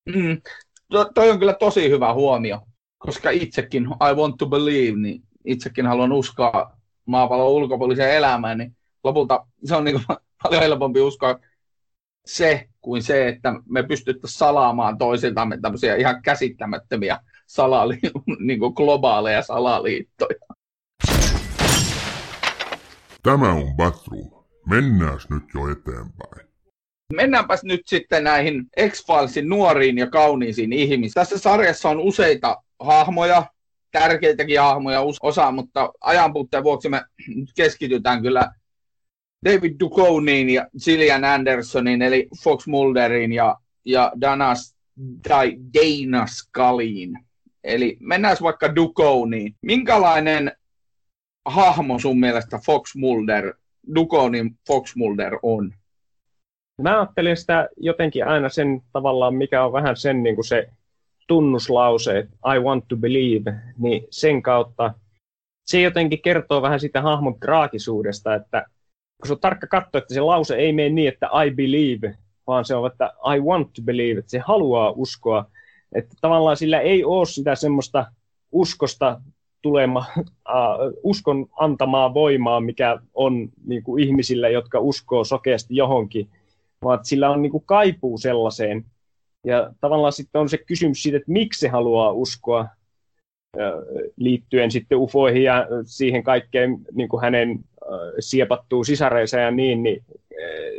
B: Mm. To, toi on kyllä tosi hyvä huomio, koska itsekin, I want to believe, niin itsekin haluan uskoa maapallon ulkopuoliseen elämään, niin lopulta se on niin kuin *laughs* paljon helpompi uskoa se kuin se, että me pystyttäisiin salaamaan toisiltamme tämmöisiä ihan käsittämättömiä salali, *laughs* niin kuin globaaleja salaliittoja.
A: Tämä on Batroom. Mennään nyt jo eteenpäin.
B: Mennäänpäs nyt sitten näihin X-Filesin nuoriin ja kauniisiin ihmisiin. Tässä sarjassa on useita hahmoja, tärkeitäkin hahmoja osa, mutta ajanpuutteen vuoksi me keskitytään kyllä David Duchovnyin ja Gillian Andersonin, eli Fox Mulderin ja, ja Danas, tai Dana Scullyin. Eli mennään vaikka Duchovnyin. Minkälainen hahmo sun mielestä Fox Mulder, Duchovnin Fox Mulder on?
C: Mä ajattelin sitä jotenkin aina sen tavallaan, mikä on vähän sen niin kuin se tunnuslause, että I want to believe, niin sen kautta se jotenkin kertoo vähän sitä hahmon traagisuudesta, että kun se on tarkka katsoa, että se lause ei mene niin, että I believe, vaan se on, että I want to believe, että se haluaa uskoa. Että tavallaan sillä ei ole sitä semmoista uskosta tulema, *laughs* uh, uskon antamaa voimaa, mikä on niin kuin ihmisillä, jotka uskoo sokeasti johonkin, vaan että sillä on niin kuin kaipuu sellaiseen. Ja tavallaan sitten on se kysymys siitä, että miksi se haluaa uskoa, liittyen sitten ufoihin ja siihen kaikkeen niin kuin hänen siepattuu sisareissa ja niin, niin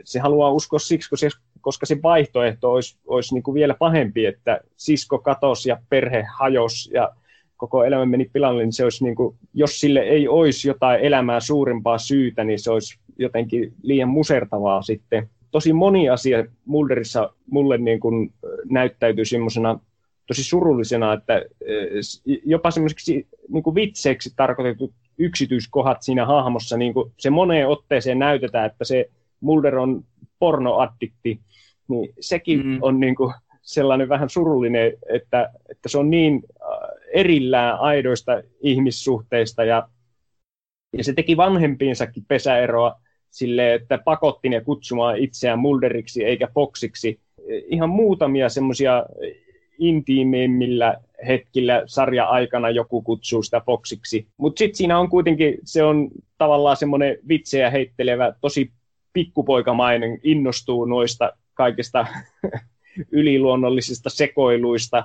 C: se haluaa uskoa siksi, koska se, koska se vaihtoehto olisi, olisi niin kuin vielä pahempi, että sisko katosi ja perhe hajosi ja koko elämä meni pilalle, niin se olisi niin kuin, jos sille ei olisi jotain elämää suurempaa syytä, niin se olisi jotenkin liian musertavaa sitten. Tosi moni asia Mulderissa mulle niin kuin näyttäytyy semmoisena tosi surullisena, että jopa semmoiseksi niin kuin vitseiksi tarkoitetut yksityiskohdat siinä hahmossa, niin kuin se moneen otteeseen näytetään, että se Mulder on pornoaddikti, niin sekin mm. on niin kuin sellainen vähän surullinen, että, että se on niin erillään aidoista ihmissuhteista ja, ja se teki vanhempiinsakin pesäeroa sille, että pakotti ne kutsumaan itseään Mulderiksi eikä Foxiksi. Ihan muutamia semmoisia intiimeimmillä hetkillä sarja-aikana joku kutsuu sitä Foxiksi. Mutta sitten siinä on kuitenkin, se on tavallaan semmoinen vitsejä heittelevä, tosi pikkupoikamainen, innostuu noista kaikista *laughs* yliluonnollisista sekoiluista,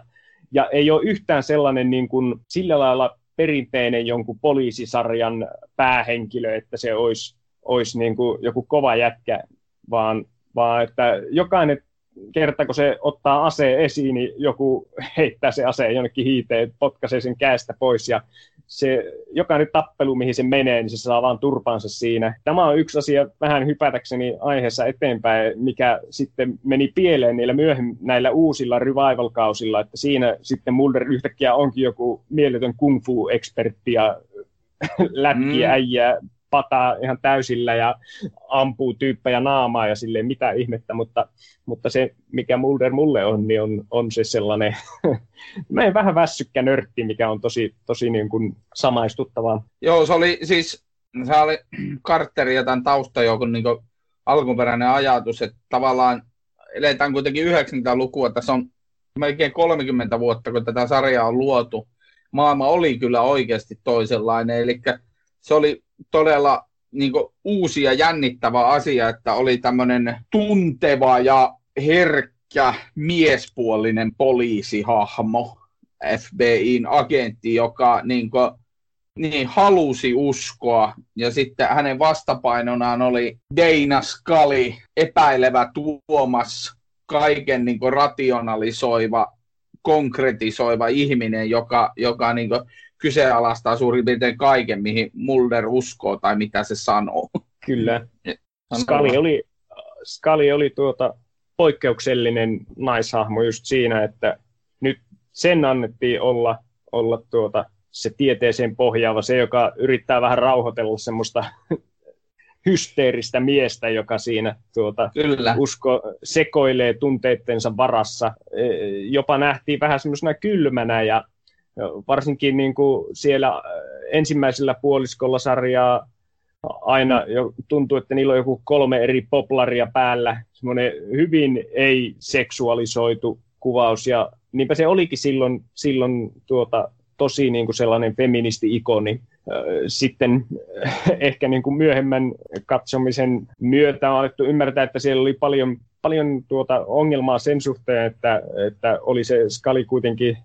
C: ja ei ole yhtään sellainen niin kuin, sillä lailla perinteinen jonkun poliisisarjan päähenkilö, että se olisi, olisi niin kuin joku kova jätkä, vaan, vaan että jokainen kerta, kun se ottaa aseen esiin, niin joku heittää se aseen jonnekin hiiteen, potkaisee sen käestä pois ja se, jokainen tappelu, mihin se menee, niin se saa vaan turpansa siinä. Tämä on yksi asia vähän hypätäkseni aiheessa eteenpäin, mikä sitten meni pieleen niillä myöhemmin näillä uusilla revival-kausilla, että siinä sitten Mulder yhtäkkiä onkin joku mieletön kung fu-ekspertti ja *laughs* lätkiä mm. äijää pataa ihan täysillä ja ampuu tyyppejä naamaa ja silleen mitä ihmettä, mutta, mutta se mikä Mulder mulle on, niin on, on se sellainen *laughs* en vähän väsykkä nörtti, mikä on tosi, tosi niin kuin samaistuttavaa.
B: Joo, se oli siis se oli Carterin ja tämän taustajoukon niin alkuperäinen ajatus, että tavallaan eletään kuitenkin 90-lukua, tässä on melkein 30 vuotta, kun tätä sarjaa on luotu. Maailma oli kyllä oikeasti toisenlainen, eli se oli todella niin uusi ja jännittävä asia, että oli tämmöinen tunteva ja herkkä miespuolinen poliisihahmo, FBIn agentti, joka niin kuin, niin, halusi uskoa. Ja sitten hänen vastapainonaan oli Dana Scully, epäilevä Tuomas, kaiken niin kuin, rationalisoiva, konkretisoiva ihminen, joka, joka niin kuin, kyseenalaistaa suurin piirtein kaiken, mihin Mulder uskoo tai mitä se sanoo.
C: Kyllä. *laughs* Skali oli, Skali oli tuota poikkeuksellinen naishahmo just siinä, että nyt sen annettiin olla, olla tuota, se tieteeseen pohjaava, se joka yrittää vähän rauhoitella semmoista *laughs* hysteeristä miestä, joka siinä tuota, Kyllä. usko sekoilee tunteittensa varassa. E, jopa nähtiin vähän semmoisena kylmänä ja varsinkin niin kuin siellä äh, ensimmäisellä puoliskolla sarjaa aina jo tuntuu, että niillä on joku kolme eri poplaria päällä, semmoinen hyvin ei-seksualisoitu kuvaus, ja niinpä se olikin silloin, silloin tuota, tosi niin kuin sellainen feministi-ikoni. Sitten ehkä niin kuin myöhemmän katsomisen myötä on alettu ymmärtää, että siellä oli paljon paljon tuota ongelmaa sen suhteen, että, että oli se skali kuitenkin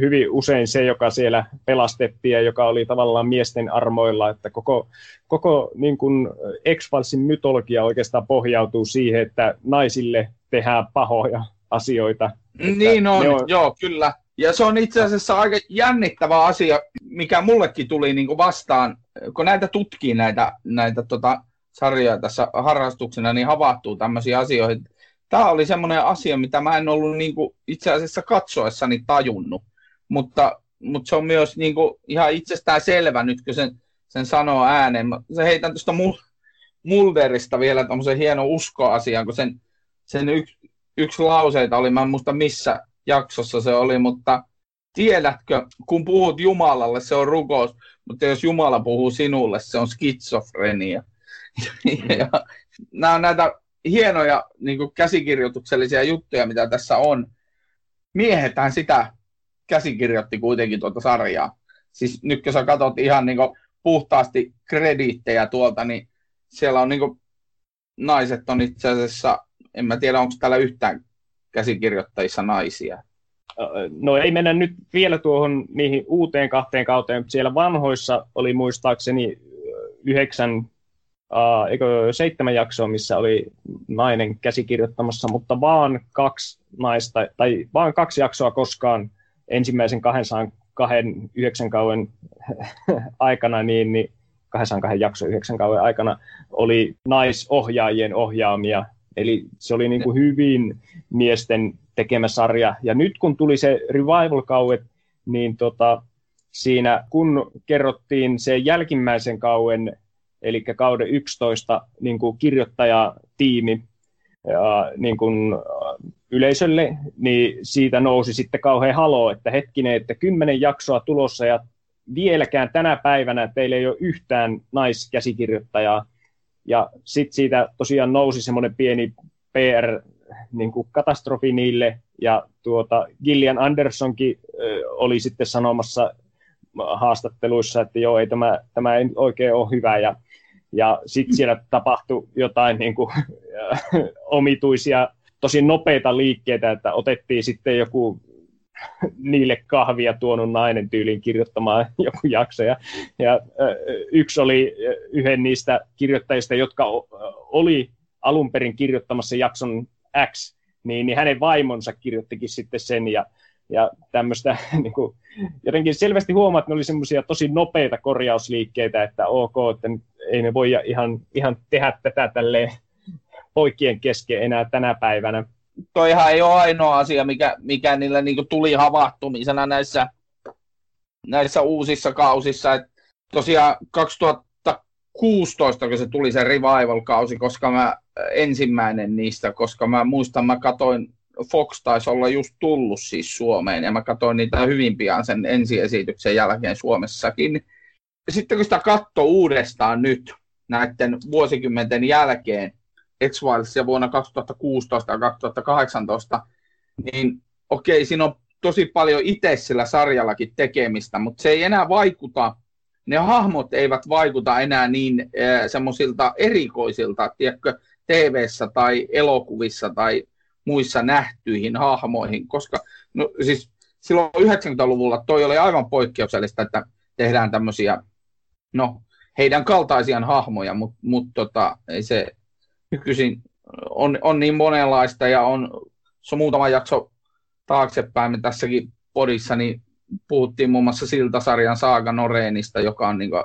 C: hyvin usein se, joka siellä pelastettiin ja joka oli tavallaan miesten armoilla, että koko, koko niin kuin X-Filesin mytologia oikeastaan pohjautuu siihen, että naisille tehdään pahoja asioita.
B: Niin on, on, joo, kyllä. Ja se on itse asiassa aika jännittävä asia, mikä mullekin tuli niin kuin vastaan, kun näitä tutkii näitä, näitä tota, sarjaa tässä harrastuksena, niin havahtuu tämmöisiä asioita. Tämä oli semmoinen asia, mitä mä en ollut niin kuin itse asiassa katsoessani tajunnut, mutta, mutta se on myös niin kuin ihan itsestään selvä nyt, kun sen, sen sanoo ääneen. Se heitän tuosta Mulderista vielä tämmöisen hieno uskoasian, kun sen, sen yksi, yksi lauseita oli, mä en muista missä jaksossa se oli, mutta tiedätkö, kun puhut Jumalalle, se on rukous, mutta jos Jumala puhuu sinulle, se on skitsofrenia. *laughs* ja nämä on näitä hienoja niin kuin käsikirjoituksellisia juttuja, mitä tässä on. Miehetään sitä käsikirjoitti kuitenkin tuota sarjaa. Siis nyt kun sä katsot ihan niin kuin puhtaasti krediittejä tuolta, niin siellä on niin kuin, naiset on itse asiassa, en mä tiedä onko täällä yhtään käsikirjoittajissa naisia.
C: No ei mennä nyt vielä tuohon niihin uuteen kahteen kauteen, mutta siellä vanhoissa oli muistaakseni yhdeksän uh, eikö seitsemän jaksoa, missä oli nainen käsikirjoittamassa, mutta vaan kaksi naista, tai vaan kaksi jaksoa koskaan ensimmäisen 209 kauden *laughs* aikana, niin, niin 202 jakso yhdeksän kauden aikana oli naisohjaajien ohjaamia. Eli se oli niin kuin hyvin miesten tekemä sarja. Ja nyt kun tuli se revival-kauet, niin tota, siinä kun kerrottiin se jälkimmäisen kauden, eli kauden 11 niin kuin kirjoittajatiimi ja, niin kuin, yleisölle, niin siitä nousi sitten kauhean halo, että hetkinen, että kymmenen jaksoa tulossa ja vieläkään tänä päivänä teillä ei ole yhtään naiskäsikirjoittajaa. Ja sitten siitä tosiaan nousi semmoinen pieni PR-katastrofi niin niille, ja tuota, Gillian Andersonkin oli sitten sanomassa haastatteluissa, että joo, ei tämä, tämä ei oikein ole hyvä, ja, ja sitten siellä tapahtui jotain niin kuin, omituisia, tosi nopeita liikkeitä, että otettiin sitten joku niille kahvia tuonut nainen tyyliin kirjoittamaan *laughs* joku jakso. Ja, ja yksi oli yhden niistä kirjoittajista, jotka oli alun perin kirjoittamassa jakson X, niin, niin hänen vaimonsa kirjoittikin sitten sen ja, ja tämmöistä *laughs* niin kuin, jotenkin selvästi huomaa, että ne oli semmoisia tosi nopeita korjausliikkeitä, että ok, että ei me voi ihan, ihan tehdä tätä tälleen poikien kesken enää tänä päivänä
B: toihan ei ole ainoa asia, mikä, mikä niille niin tuli havahtumisena näissä, näissä uusissa kausissa. Et tosiaan 2016, kun se tuli se revival-kausi, koska mä ensimmäinen niistä, koska mä muistan, mä katoin, Fox taisi olla just tullut siis Suomeen, ja mä katsoin niitä hyvin pian sen ensiesityksen jälkeen Suomessakin. Sitten kun sitä katto uudestaan nyt, näiden vuosikymmenten jälkeen, ja vuonna 2016 ja 2018, niin okei, siinä on tosi paljon itse sillä sarjallakin tekemistä, mutta se ei enää vaikuta, ne hahmot eivät vaikuta enää niin äh, semmoisilta erikoisilta, tiedätkö, tv tai elokuvissa tai muissa nähtyihin hahmoihin, koska no, siis silloin 90-luvulla toi oli aivan poikkeuksellista, että tehdään tämmöisiä, no, heidän kaltaisiaan hahmoja, mutta mut, tota, ei se, nykyisin on, on niin monenlaista ja on, se on muutama jakso taaksepäin, me tässäkin podissa niin puhuttiin muun muassa Siltasarjan Saaga Noreenista, joka on niin kuin,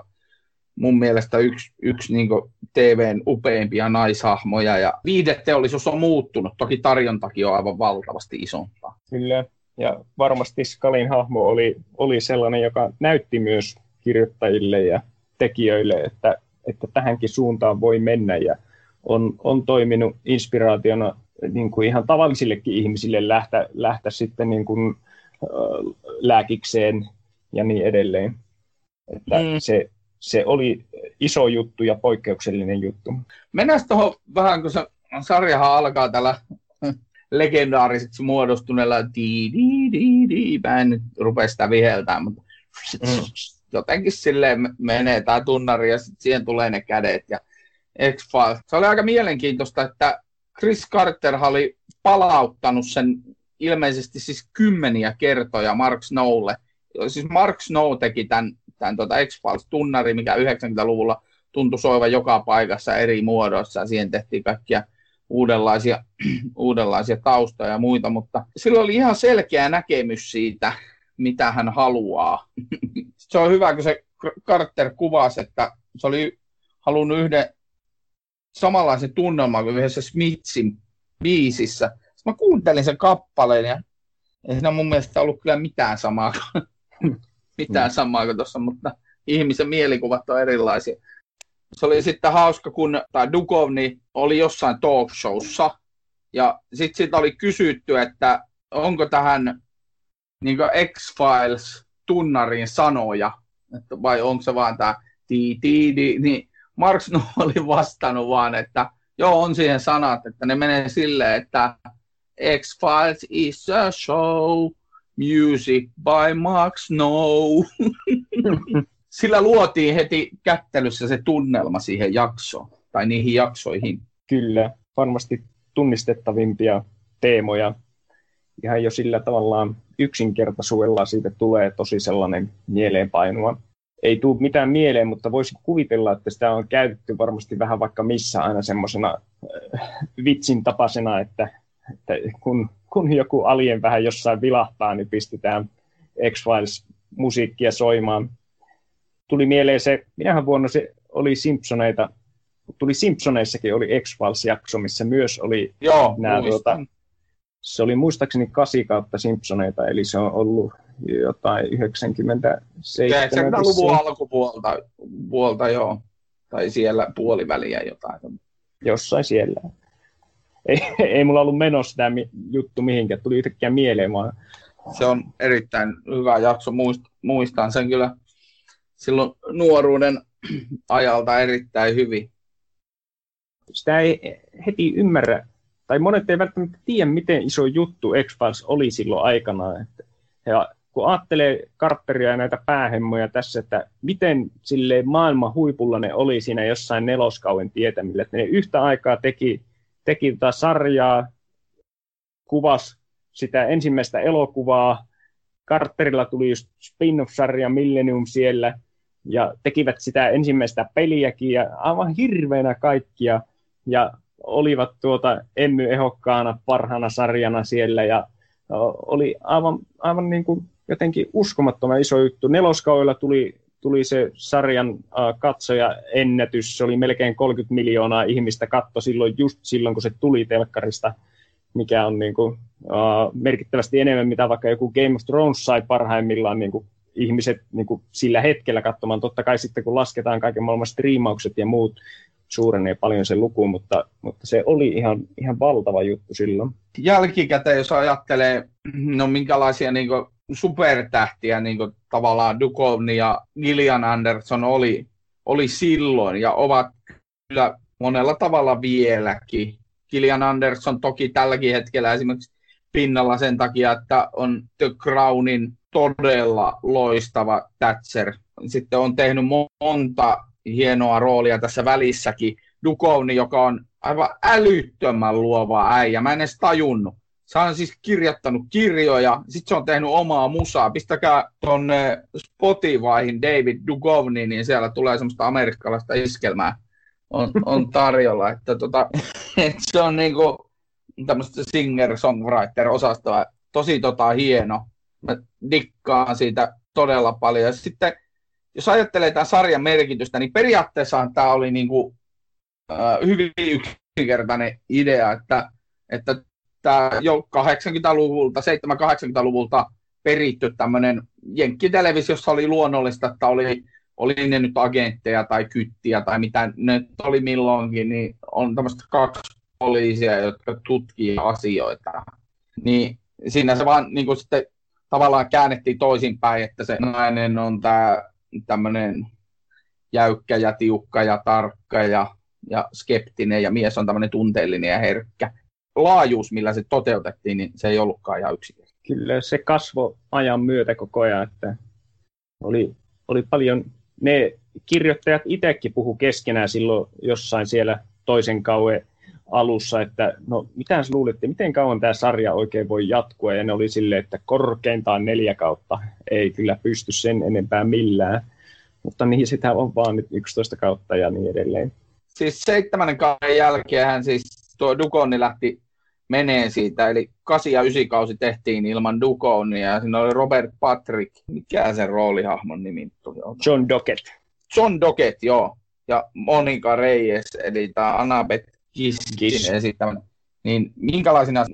B: mun mielestä yksi, yksi niin TVn upeimpia naishahmoja. Ja viideteollisuus on muuttunut, toki tarjontakin on aivan valtavasti isompaa.
C: Kyllä, ja varmasti Skalin hahmo oli, oli sellainen, joka näytti myös kirjoittajille ja tekijöille, että, että tähänkin suuntaan voi mennä. Ja on, on toiminut inspiraationa niin kuin ihan tavallisillekin ihmisille lähteä, lähteä sitten niin kuin, lääkikseen ja niin edelleen. Että mm. se, se oli iso juttu ja poikkeuksellinen juttu.
B: Mennään tuohon vähän, kun se sarjahan alkaa tällä legendaariseksi muodostuneella di, di, di, di. Mä en nyt rupea sitä viheltämään, mutta mm. jotenkin silleen menee tämä tunnari ja sitten siihen tulee ne kädet ja X-Files. Se oli aika mielenkiintoista, että Chris Carter oli palauttanut sen ilmeisesti siis kymmeniä kertoja Mark Snowlle. Siis Mark Snow teki tämän, tämän tuota X-Files-tunnari, mikä 90-luvulla tuntui soiva joka paikassa eri muodoissa, ja siihen tehtiin kaikkia uudenlaisia, *clears throat* uudenlaisia taustoja ja muita, mutta sillä oli ihan selkeä näkemys siitä, mitä hän haluaa. *laughs* se on hyvä, kun se Carter kuvasi, että se oli halunnut yhden samanlaisen tunnelman kuin yhdessä Smithin biisissä. Sitten mä kuuntelin sen kappaleen ja ei siinä mun mielestä ollut kyllä mitään samaa kuin, *laughs* mitään mm. samaa kuin tuossa, mutta ihmisen mielikuvat on erilaisia. Se oli sitten hauska, kun tämä Dukovni oli jossain talk showssa, ja sitten siitä oli kysytty, että onko tähän niin X-Files tunnarin sanoja, että vai onko se vaan tämä ti, ti, di, niin Marx *laughs* oli vastannut vaan, että joo, on siihen sanat, että ne menee silleen, että X-Files is a show, music by Mark Snow. *laughs* Sillä luotiin heti kättelyssä se tunnelma siihen jaksoon, tai niihin jaksoihin.
C: Kyllä, varmasti tunnistettavimpia teemoja. Ihan jo sillä tavallaan yksinkertaisuudella siitä tulee tosi sellainen mieleenpainuva ei tule mitään mieleen, mutta voisi kuvitella, että sitä on käytetty varmasti vähän vaikka missä aina semmoisena äh, vitsin tapasena, että, että kun, kun joku alien vähän jossain vilahtaa, niin pistetään X-Files musiikkia soimaan. Tuli mieleen se, minähän vuonna se oli Simpsoneita, tuli Simpsoneissakin oli X-Files-jakso, missä myös oli
B: Joo,
C: nämä, tuota, se oli muistaakseni 8 kautta Simpsoneita, eli se on ollut jotain 97.
B: 90-luvun alkupuolta, puolta, joo. tai siellä puoliväliä jotain.
C: Jossain siellä. Ei, *laughs* ei mulla ollut menossa tämä juttu mihinkään, tuli yhtäkkiä mieleen vaan.
B: Se on erittäin hyvä jakso, muistan sen kyllä silloin nuoruuden *clears throat* ajalta erittäin hyvin.
C: Sitä ei heti ymmärrä, tai monet ei välttämättä tiedä, miten iso juttu X-Files oli silloin aikana. Että, ja kun ajattelee Carteria ja näitä päähemmoja tässä, että miten sille maailman huipulla ne oli siinä jossain neloskauden tietämillä, että ne yhtä aikaa teki, teki tätä sarjaa, kuvas sitä ensimmäistä elokuvaa, Carterilla tuli just spin-off-sarja Millennium siellä, ja tekivät sitä ensimmäistä peliäkin, ja aivan hirveänä kaikkia, ja olivat tuota Emmy ehokkaana parhaana sarjana siellä, ja oli aivan, aivan niin kuin jotenkin uskomattoman iso juttu. Neloskaudella tuli, tuli se sarjan katsoja ennätys, se oli melkein 30 miljoonaa ihmistä katto silloin, just silloin, kun se tuli telkkarista, mikä on niin kuin, äh, merkittävästi enemmän, mitä vaikka joku Game of Thrones sai parhaimmillaan niin kuin ihmiset niin kuin sillä hetkellä katsomaan. Totta kai sitten, kun lasketaan kaiken maailman striimaukset ja muut, suurenee paljon se luku, mutta, mutta se oli ihan, ihan valtava juttu silloin.
B: Jälkikäteen, jos ajattelee, no minkälaisia niin kuin, supertähtiä niin kuin, tavallaan Duchovny ja Gillian Anderson oli, oli silloin ja ovat kyllä monella tavalla vieläkin. Gillian Anderson toki tälläkin hetkellä esimerkiksi pinnalla sen takia, että on The Crownin todella loistava Thatcher. Sitten on tehnyt monta hienoa roolia tässä välissäkin. Duchovny, joka on aivan älyttömän luova äijä. Mä en edes tajunnut. Se on siis kirjoittanut kirjoja, sitten se on tehnyt omaa musaa. Pistäkää tuonne Spotifyhin David Duchovny, niin siellä tulee semmoista amerikkalaista iskelmää on, on tarjolla. Että tota, et se on niinku tämmöistä singer-songwriter-osastoa. Tosi tota, hieno. Mä dikkaan siitä todella paljon. Sitten jos ajattelee tämän sarjan merkitystä, niin periaatteessahan tämä oli niinku, äh, hyvin yksinkertainen idea, että, että tämä jo 80-luvulta, 70-80-luvulta peritty tämmöinen jenkkitelevisiossa oli luonnollista, että oli, oli ne nyt agentteja tai kyttiä tai mitä ne oli milloinkin, niin on tämmöistä kaksi poliisia, jotka tutkii asioita. Niin siinä se vaan niin kuin sitten tavallaan käännettiin toisinpäin, että se nainen on tämä tämmöinen jäykkä ja tiukka ja tarkka ja, ja skeptinen ja mies on tämmöinen tunteellinen ja herkkä. Laajuus, millä se toteutettiin, niin se ei ollutkaan ihan yksinkertainen.
C: Kyllä se kasvo ajan myötä koko ajan, että oli, oli paljon, ne kirjoittajat itsekin puhu keskenään silloin jossain siellä toisen kauan alussa, että no mitä luulitte, miten kauan tämä sarja oikein voi jatkua, ja ne oli silleen, että korkeintaan neljä kautta, ei kyllä pysty sen enempää millään, mutta niin sitä on vaan nyt 11 kautta ja niin edelleen.
B: Siis seitsemännen kauden jälkeen siis tuo Dukoni lähti menee siitä, eli 8 ja 9 kausi tehtiin ilman Duconia, ja siinä oli Robert Patrick, mikä sen roolihahmon nimi tuli?
C: John Dockett.
B: John Dockett, joo, ja Monica Reyes, eli tämä Annabeth Kiskin esittämänä. Niin minkälaisina,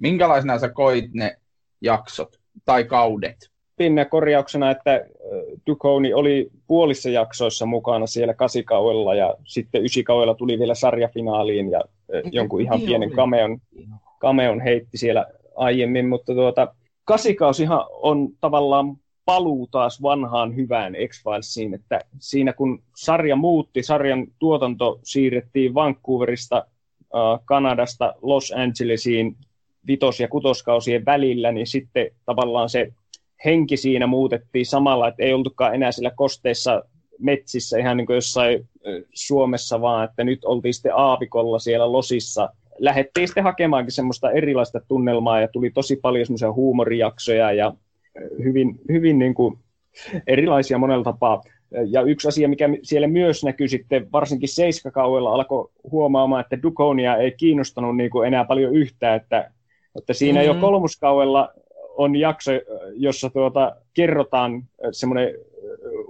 B: minkälaisina sä koit ne jaksot tai kaudet?
C: Pinnä korjauksena, että Duconi oli puolissa jaksoissa mukana siellä kasikauella ja sitten ysikauella tuli vielä sarjafinaaliin ja jonkun ihan pienen kameon, kameon heitti siellä aiemmin, mutta tuota, kasikausihan on tavallaan paluu taas vanhaan hyvään X-Filesiin, että siinä kun sarja muutti, sarjan tuotanto siirrettiin Vancouverista, Kanadasta Los Angelesiin vitos- ja kutoskausien välillä, niin sitten tavallaan se henki siinä muutettiin samalla, että ei oltukaan enää siellä kosteissa metsissä ihan niin kuin jossain Suomessa, vaan että nyt oltiin sitten aavikolla siellä losissa. Lähettiin sitten hakemaankin semmoista erilaista tunnelmaa ja tuli tosi paljon semmoisia huumorijaksoja ja hyvin, hyvin niin kuin erilaisia monella tapaa. Ja yksi asia, mikä siellä myös näkyy sitten, varsinkin seiskakaudella alkoi huomaamaan, että Dukonia ei kiinnostanut niin kuin enää paljon yhtään, että, että siinä mm-hmm. jo kolmoskaudella on jakso, jossa tuota, kerrotaan semmoinen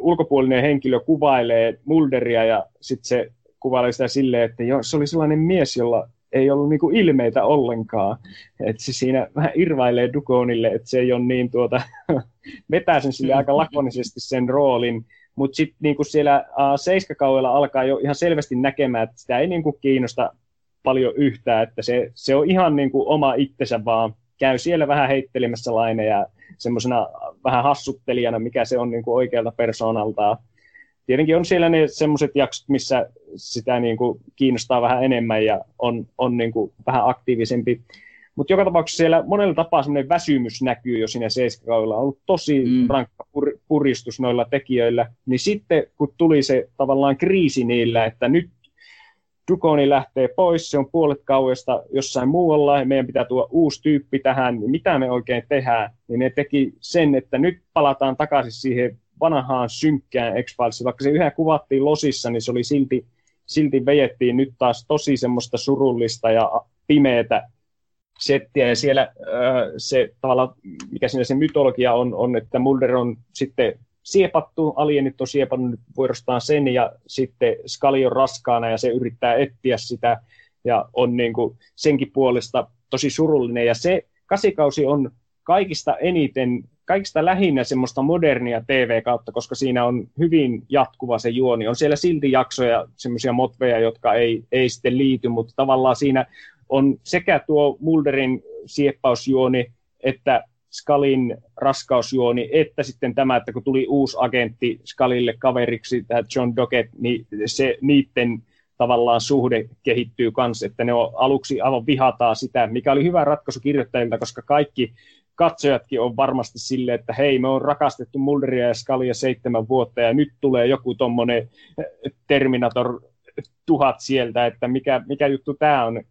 C: ulkopuolinen henkilö kuvailee Mulderia ja sitten se kuvailee sitä silleen, että jo, se oli sellainen mies, jolla ei ollut niinku ilmeitä ollenkaan. Että se siinä vähän irvailee Dukonille, että se ei ole niin tuota, *laughs* vetää sen sille aika lakonisesti sen roolin. Mutta sitten niinku siellä uh, seiskakaudella alkaa jo ihan selvästi näkemään, että sitä ei niinku kiinnosta paljon yhtään, että se, se on ihan niinku oma itsensä vaan käy siellä vähän heittelemässä laineja semmoisena vähän hassuttelijana, mikä se on niin kuin oikealta persoonaltaan. Tietenkin on siellä ne semmoiset jaksot, missä sitä niin kuin kiinnostaa vähän enemmän ja on, on niin kuin vähän aktiivisempi. Mutta joka tapauksessa siellä monella tapaa semmoinen väsymys näkyy jo siinä seiskakaudella. On ollut tosi mm. rankka pur- puristus noilla tekijöillä. Niin sitten kun tuli se tavallaan kriisi niillä, että nyt Dukoni lähtee pois, se on puolet kauesta jossain muualla, ja meidän pitää tuoda uusi tyyppi tähän, niin mitä me oikein tehdään, niin ne teki sen, että nyt palataan takaisin siihen vanhaan synkkään x vaikka se yhä kuvattiin losissa, niin se oli silti, silti vejettiin nyt taas tosi semmoista surullista ja pimeätä settiä, ja siellä se tavallaan, mikä siinä se mytologia on, on että Mulder on sitten siepattu, alienit on siepannut vuorostaan sen ja sitten skali on raskaana ja se yrittää etsiä sitä ja on niin kuin senkin puolesta tosi surullinen ja se kasikausi on kaikista eniten, kaikista lähinnä semmoista modernia TV-kautta, koska siinä on hyvin jatkuva se juoni. On siellä silti jaksoja, semmoisia motveja, jotka ei, ei sitten liity, mutta tavallaan siinä on sekä tuo Mulderin sieppausjuoni, että Skalin raskausjuoni, että sitten tämä, että kun tuli uusi agentti Skalille kaveriksi, tämä John Dockett, niin se niiden tavallaan suhde kehittyy kanssa, että ne on aluksi aivan vihataan sitä, mikä oli hyvä ratkaisu kirjoittajilta, koska kaikki katsojatkin on varmasti silleen, että hei, me on rakastettu Mulderia ja Skalia seitsemän vuotta ja nyt tulee joku tuommoinen Terminator tuhat sieltä, että mikä, mikä juttu tämä on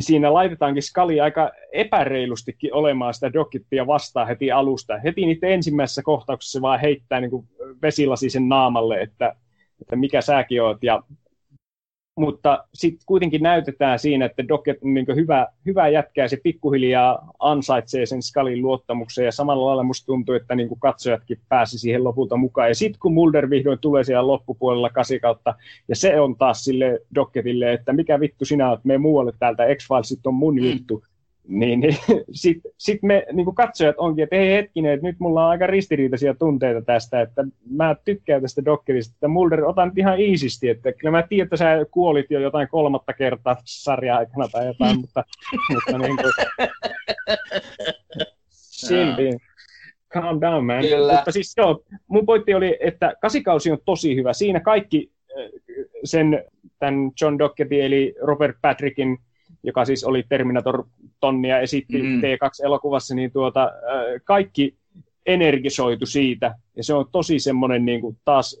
C: siinä laitetaankin Skali aika epäreilustikin olemaan sitä Dokittia vastaan heti alusta. Heti niitä ensimmäisessä kohtauksessa vaan heittää niin kuin vesilasi sen naamalle, että, että mikä säkin oot. Ja mutta sitten kuitenkin näytetään siinä, että Docket on niin hyvä, hyvä jätkä ja se pikkuhiljaa ansaitsee sen Skalin luottamuksen ja samalla lailla musta tuntuu, että niin katsojatkin pääsi siihen lopulta mukaan. Ja sitten kun Mulder vihdoin tulee siellä loppupuolella kasikautta ja se on taas sille Docketille, että mikä vittu sinä oot, me muualle täältä, X-Filesit on mun juttu, niin, niin *laughs* sitten sit me niin katsojat onkin, että hei hetkinen, että nyt mulla on aika ristiriitaisia tunteita tästä, että mä tykkään tästä dokkerista, että Mulder, otan nyt ihan iisisti, että kyllä mä tiedän, että sä kuolit jo jotain kolmatta kertaa sarja aikana tai jotain, mutta, *laughs* mutta niin kuin, silti. Calm down, man. Kyllä. Mutta siis joo, mun pointti oli, että kasikausi on tosi hyvä. Siinä kaikki sen tämän John Docketin eli Robert Patrickin joka siis oli Terminator-tonnia esitti mm. T2-elokuvassa, niin tuota, kaikki energisoitu siitä, ja se on tosi semmoinen niin kuin taas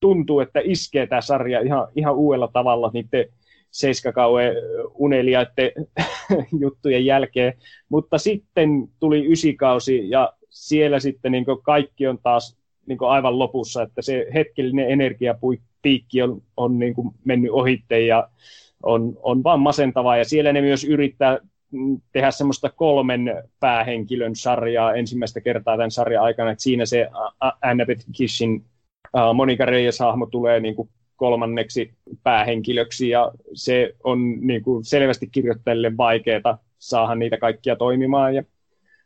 C: tuntuu, että iskee tämä sarja ihan, ihan uudella tavalla niiden seiskakauen uneliaiden *laughs* juttujen jälkeen, mutta sitten tuli ysikausi ja siellä sitten niin kaikki on taas niin aivan lopussa, että se hetkellinen energiapiikki on, on niin mennyt ohitte ja on, on vaan masentavaa, ja siellä ne myös yrittää tehdä semmoista kolmen päähenkilön sarjaa ensimmäistä kertaa tämän sarjan aikana, että siinä se Annabeth Kishin Monika Reyes-hahmo tulee niin kuin kolmanneksi päähenkilöksi, ja se on niin kuin selvästi kirjoittajille vaikeaa saada niitä kaikkia toimimaan, ja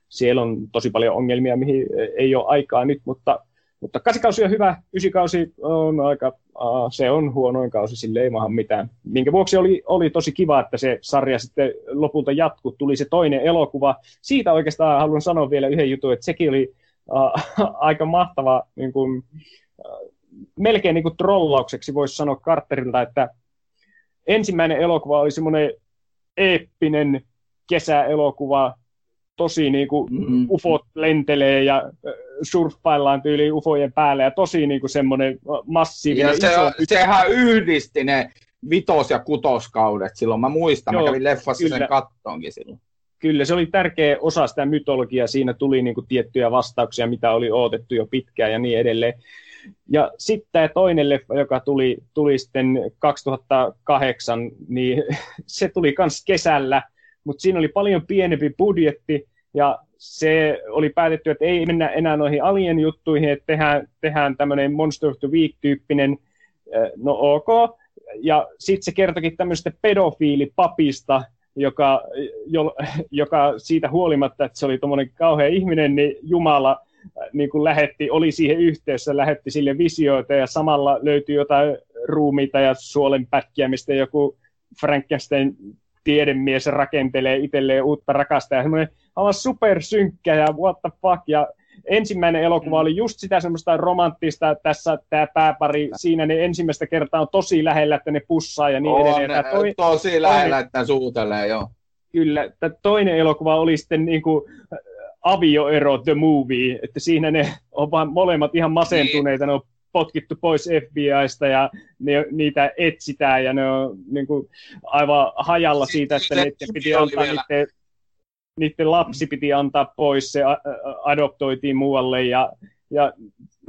C: siellä on tosi paljon ongelmia, mihin ei ole aikaa nyt, mutta mutta kasikausi on hyvä, ysikausi on aika, uh, se on huonoin kausi, sille ei maahan mitään. Minkä vuoksi oli, oli tosi kiva, että se sarja sitten lopulta jatkuu, tuli se toinen elokuva. Siitä oikeastaan haluan sanoa vielä yhden jutun, että sekin oli uh, *laughs* aika mahtava, niin kuin, uh, melkein niin kuin trollaukseksi voisi sanoa Carterilta, että ensimmäinen elokuva oli semmoinen eeppinen kesäelokuva, tosi niin kuin mm-hmm. ufot lentelee ja surffaillaan tyyliin ufojen päälle ja tosi niin kuin semmoinen massiivinen
B: ja se, iso... sehän yhdisti ne vitos- ja kutoskaudet silloin. Mä muistan, Joo, mä kävin leffassa kyllä. sen kattoonkin silloin.
C: Kyllä, se oli tärkeä osa sitä mytologiaa. Siinä tuli niin kuin tiettyjä vastauksia, mitä oli odotettu jo pitkään ja niin edelleen. Ja sitten tämä toinen leffa, joka tuli, tuli sitten 2008, niin *laughs* se tuli myös kesällä, mutta siinä oli paljon pienempi budjetti, ja se oli päätetty, että ei mennä enää noihin alien-juttuihin, että tehdään, tehdään tämmöinen Monster of the Week-tyyppinen, no ok, ja sitten se kertokin tämmöistä pedofiilipapista, joka, jo, joka siitä huolimatta, että se oli tuommoinen kauhea ihminen, niin Jumala niin kuin lähetti, oli siihen yhteydessä, lähetti sille visioita ja samalla löytyi jotain ruumiita ja suolenpätkiä, mistä joku Frankenstein tiedemies rakentelee itselleen uutta rakastajaa. Semmoinen aivan supersynkkä ja what the fuck. Ja ensimmäinen elokuva oli just sitä semmoista romanttista, tässä tämä pääpari, siinä ne ensimmäistä kertaa on tosi lähellä, että ne pussaa ja niin
B: on,
C: edelleen.
B: Tämä toi, tosi lähellä, että suutelee, joo.
C: Kyllä, tämä toinen elokuva oli sitten niin kuin avioero The Movie, että siinä ne on vaan molemmat ihan masentuneita, ne on potkittu pois FBIsta ja ne, niitä etsitään ja ne on niin kuin, aivan hajalla siitä, että niiden piti antaa niiden, niiden lapsi piti antaa pois, se adoptoitiin muualle ja, ja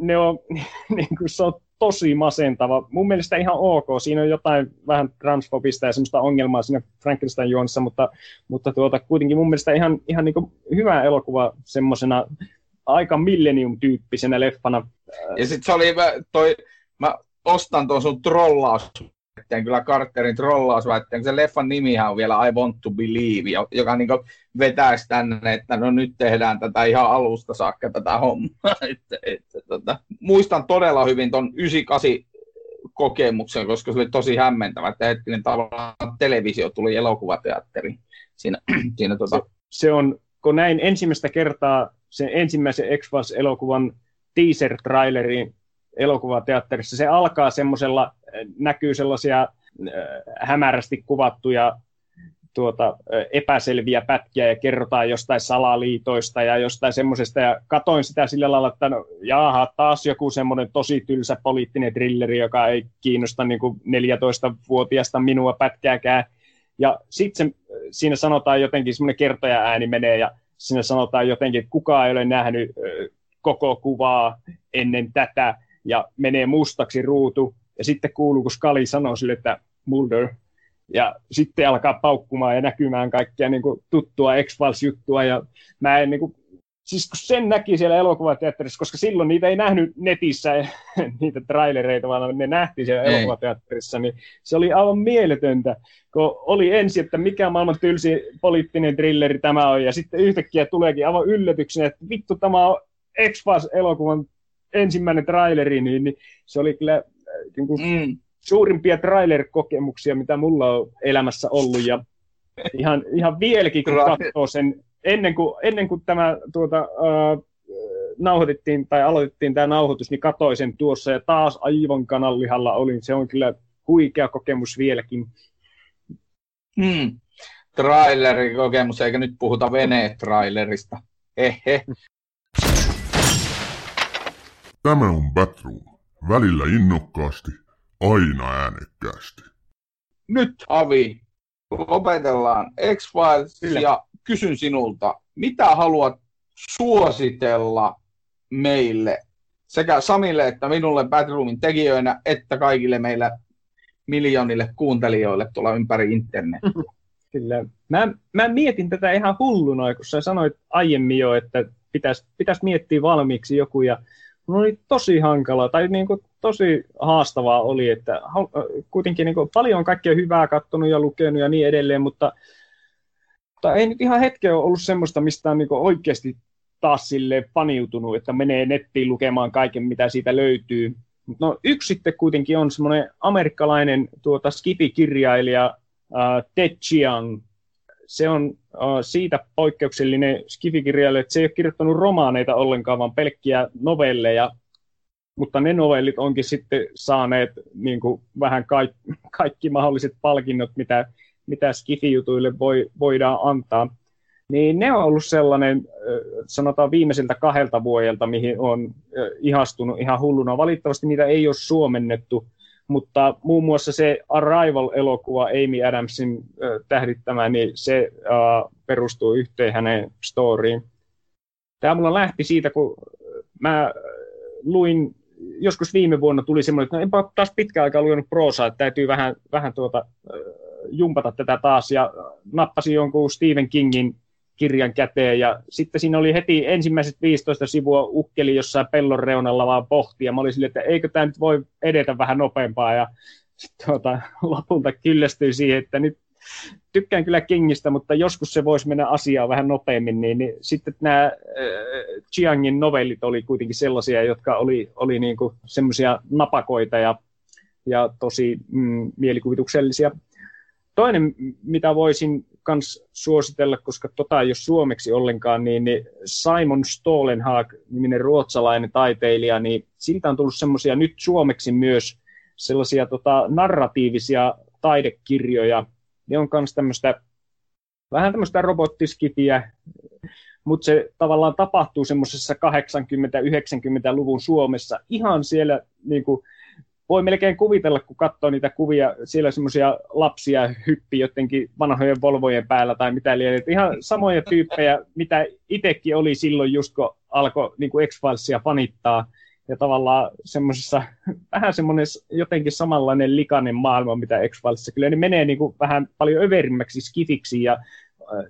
C: ne on, *laughs* niin kuin, se on tosi masentava. Mun mielestä ihan ok. Siinä on jotain vähän transfobista ja semmoista ongelmaa siinä Frankenstein juonissa, mutta, mutta tuota, kuitenkin mun mielestä ihan, ihan niin hyvä elokuva semmoisena aika millennium-tyyppisenä leffana.
B: Ja sitten se oli toi, mä ostan tuon sun trollaus kyllä Carterin trollausväitteen, se leffan nimihän on vielä I Want to Believe, joka niin vetäisi tänne, että no nyt tehdään tätä ihan alusta saakka tätä hommaa. *laughs* että, että, tota, muistan todella hyvin tuon 98 kokemuksen, koska se oli tosi hämmentävä, että hetkinen tavallaan televisio tuli elokuvateatteriin. Siinä, *clears throat* siinä, tota...
C: se, se, on, kun näin ensimmäistä kertaa sen ensimmäisen x elokuvan teaser-trailerin elokuvateatterissa, se alkaa semmoisella, näkyy sellaisia äh, hämärästi kuvattuja tuota, epäselviä pätkiä ja kerrotaan jostain salaliitoista ja jostain semmoisesta. Ja katoin sitä sillä lailla, että no, jaaha, taas joku semmoinen tosi tylsä poliittinen trilleri, joka ei kiinnosta niin kuin 14-vuotiaasta minua pätkääkään. Ja sitten siinä sanotaan jotenkin, semmoinen kertoja ääni menee ja siinä sanotaan jotenkin, että kukaan ei ole nähnyt koko kuvaa ennen tätä ja menee mustaksi ruutu. Ja sitten kuuluu, kun Skali sanoo sille, että Mulder, ja sitten alkaa paukkumaan ja näkymään kaikkia niin kuin, tuttua X-Files-juttua, ja mä en niin kuin, siis kun sen näki siellä elokuvateatterissa, koska silloin niitä ei nähnyt netissä, *laughs* niitä trailereita, vaan ne nähtiin siellä ei. elokuvateatterissa, niin se oli aivan mieletöntä, kun oli ensin, että mikä maailman tylsi poliittinen thrilleri tämä on, ja sitten yhtäkkiä tuleekin aivan yllätyksenä, että vittu, tämä on X-Files-elokuvan ensimmäinen traileri, niin, niin se oli kyllä äh, niin kuin, mm suurimpia trailer-kokemuksia, mitä mulla on elämässä ollut, ja ihan, ihan vieläkin, kun katsoo sen, ennen kuin, ennen kuin tämä tuota, äh, nauhoitettiin tai aloitettiin tämä nauhoitus, niin katsoin sen tuossa, ja taas aivan kanallihalla olin, se on kyllä huikea kokemus vieläkin.
B: Hmm. Trailerikokemus, eikä nyt puhuta venetrailerista. Hehe.
A: Tämä on Batroom. Välillä innokkaasti, aina äänekkäästi.
B: Nyt Avi, lopetellaan X-Files ja kysyn sinulta, mitä haluat suositella meille sekä Samille että minulle Badroomin tekijöinä, että kaikille meillä miljoonille kuuntelijoille tuolla ympäri internetiä. *laughs*
C: Kyllä. Mä, mä mietin tätä ihan hulluna, kun sä sanoit aiemmin jo, että pitäisi pitäis miettiä valmiiksi joku, ja no oli tosi hankala, tai niin kuin tosi haastavaa oli, että kuitenkin niin kuin paljon kaikkea hyvää kattonut ja lukenut ja niin edelleen, mutta, mutta ei nyt ihan hetkeä ole ollut semmoista, mistä on niin kuin oikeasti taas sille paniutunut, että menee nettiin lukemaan kaiken, mitä siitä löytyy. No yksi sitten kuitenkin on semmoinen amerikkalainen tuota, skifi-kirjailija uh, Ted Chiang. Se on uh, siitä poikkeuksellinen skifi-kirjailija, että se ei ole kirjoittanut romaaneita ollenkaan, vaan pelkkiä novelleja, mutta ne novellit onkin sitten saaneet niin kuin vähän kaikki, kaikki mahdolliset palkinnot, mitä, mitä Skifi-jutuille voi, voidaan antaa. Niin ne on ollut sellainen, sanotaan viimeisiltä kahdelta vuodelta, mihin on ihastunut ihan hulluna. Valitettavasti niitä ei ole suomennettu, mutta muun muassa se Arrival-elokuva Amy Adamsin äh, tähdittämä, niin se äh, perustuu yhteen hänen storyin. Tämä mulla lähti siitä, kun mä luin, joskus viime vuonna tuli semmoinen, että no enpä taas pitkään aikaa lukenut proosaa, että täytyy vähän, vähän tuota, jumpata tätä taas, ja nappasin jonkun Stephen Kingin kirjan käteen, ja sitten siinä oli heti ensimmäiset 15 sivua ukkeli jossain pellon reunalla vaan pohtia. Mä olin silleen, että eikö tämä nyt voi edetä vähän nopeampaa, ja tuota, *laughs* lopulta kyllästyin siihen, että nyt tykkään kyllä Kingistä, mutta joskus se voisi mennä asiaan vähän nopeammin, niin, niin sitten nämä äh, Chiangin novellit oli kuitenkin sellaisia, jotka oli, oli niin semmoisia napakoita ja, ja tosi mm, mielikuvituksellisia. Toinen, mitä voisin myös suositella, koska tota ei ole suomeksi ollenkaan, niin, niin Simon Stolenhag, niminen ruotsalainen taiteilija, niin siltä on tullut semmoisia nyt suomeksi myös sellaisia tota, narratiivisia taidekirjoja. Ne on myös tämmöistä, vähän tämmöistä robottiskipiä, mutta se tavallaan tapahtuu semmoisessa 80-90-luvun Suomessa ihan siellä niin kuin, voi melkein kuvitella, kun katsoo niitä kuvia, siellä semmoisia lapsia hyppi jotenkin vanhojen Volvojen päällä tai mitä liian. Ihan samoja tyyppejä, mitä itsekin oli silloin just kun alkoi niin X-Filesia fanittaa. Ja tavallaan semmoisessa, vähän semmoinen jotenkin samanlainen likainen maailma, mitä X-Filesissa kyllä, niin menee niin kuin vähän paljon överimmäksi skifiksi ja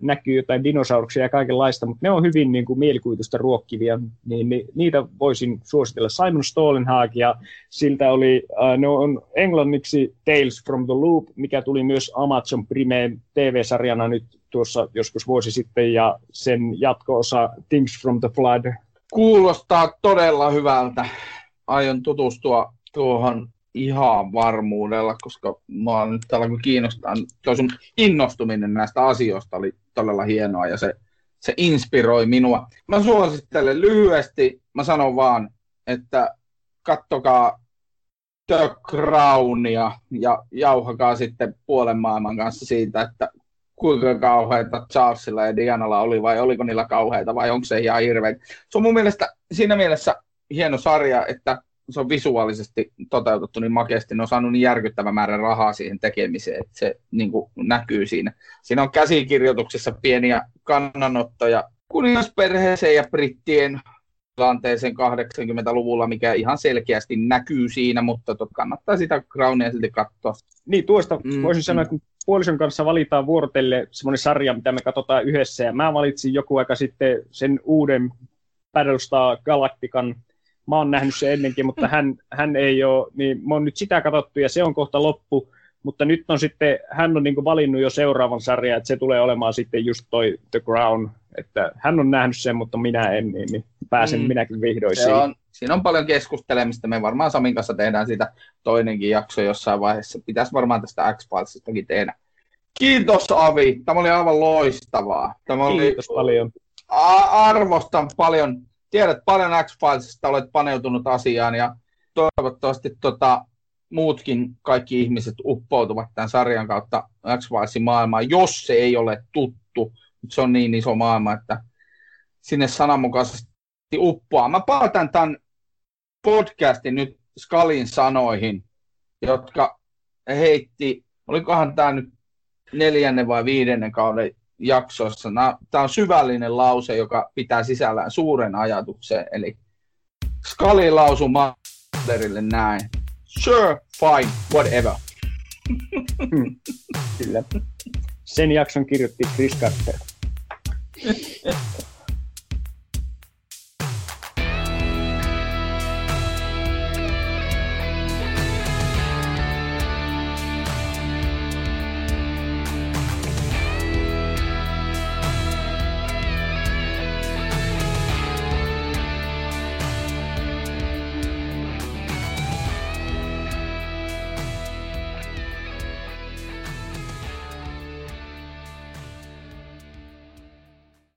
C: näkyy jotain dinosauruksia ja kaikenlaista, mutta ne on hyvin niin kuin mielikuvitusta ruokkivia, niin, niin niitä voisin suositella. Simon Stolenhag ja siltä oli, uh, ne on englanniksi Tales from the Loop, mikä tuli myös Amazon Prime TV-sarjana nyt tuossa joskus vuosi sitten, ja sen jatko-osa Things from the Flood.
B: Kuulostaa todella hyvältä. Aion tutustua tuohon ihan varmuudella, koska oon nyt alkanut kiinnostaa. Tuo sun innostuminen näistä asioista oli todella hienoa ja se, se inspiroi minua. Mä suosittelen lyhyesti, mä sanon vaan, että kattokaa The Crownia ja jauhakaa sitten puolen maailman kanssa siitä, että kuinka kauheita Charlesilla ja Dianalla oli, vai oliko niillä kauheita, vai onko se ihan hirveä. Se on mun mielestä siinä mielessä hieno sarja, että se on visuaalisesti toteutettu niin makeasti, ne on saanut niin järkyttävä määrä rahaa siihen tekemiseen, että se niin kuin, näkyy siinä. Siinä on käsikirjoituksessa pieniä kannanottoja kuningasperheeseen ja brittien tilanteeseen 80-luvulla, mikä ihan selkeästi näkyy siinä, mutta tot, kannattaa sitä Crownia silti katsoa.
C: Niin, tuosta mm, voisin mm. sanoa, että puolison kanssa valitaan vuorotelle semmoinen sarja, mitä me katsotaan yhdessä, ja mä valitsin joku aika sitten sen uuden Battlestar Galactican mä oon nähnyt sen ennenkin, mutta hän, hän ei ole, niin mä oon nyt sitä katsottu ja se on kohta loppu, mutta nyt on sitten, hän on niin valinnut jo seuraavan sarjan, että se tulee olemaan sitten just toi The Crown, että hän on nähnyt sen, mutta minä en, niin, niin pääsen mm. minäkin vihdoin siihen.
B: On, siinä on paljon keskustelemista, me varmaan Samin kanssa tehdään siitä toinenkin jakso jossain vaiheessa, pitäisi varmaan tästä X-Filesistakin tehdä. Kiitos Avi, tämä oli aivan loistavaa. Tämä
C: Kiitos oli... paljon.
B: arvostan paljon tiedät paljon X-Filesista, olet paneutunut asiaan ja toivottavasti tota, muutkin kaikki ihmiset uppoutuvat tämän sarjan kautta X-Filesin maailmaan, jos se ei ole tuttu. Se on niin iso maailma, että sinne sananmukaisesti uppoaa. Mä päätän tämän podcastin nyt Skalin sanoihin, jotka heitti, olikohan tämä nyt neljännen vai viidennen kauden jaksossa. Tämä on syvällinen lause, joka pitää sisällään suuren ajatuksen. Eli Scully lausui Mulderille näin. Sure, fine, whatever.
C: Kyllä. Sen jakson kirjoitti Chris Carter. *laughs*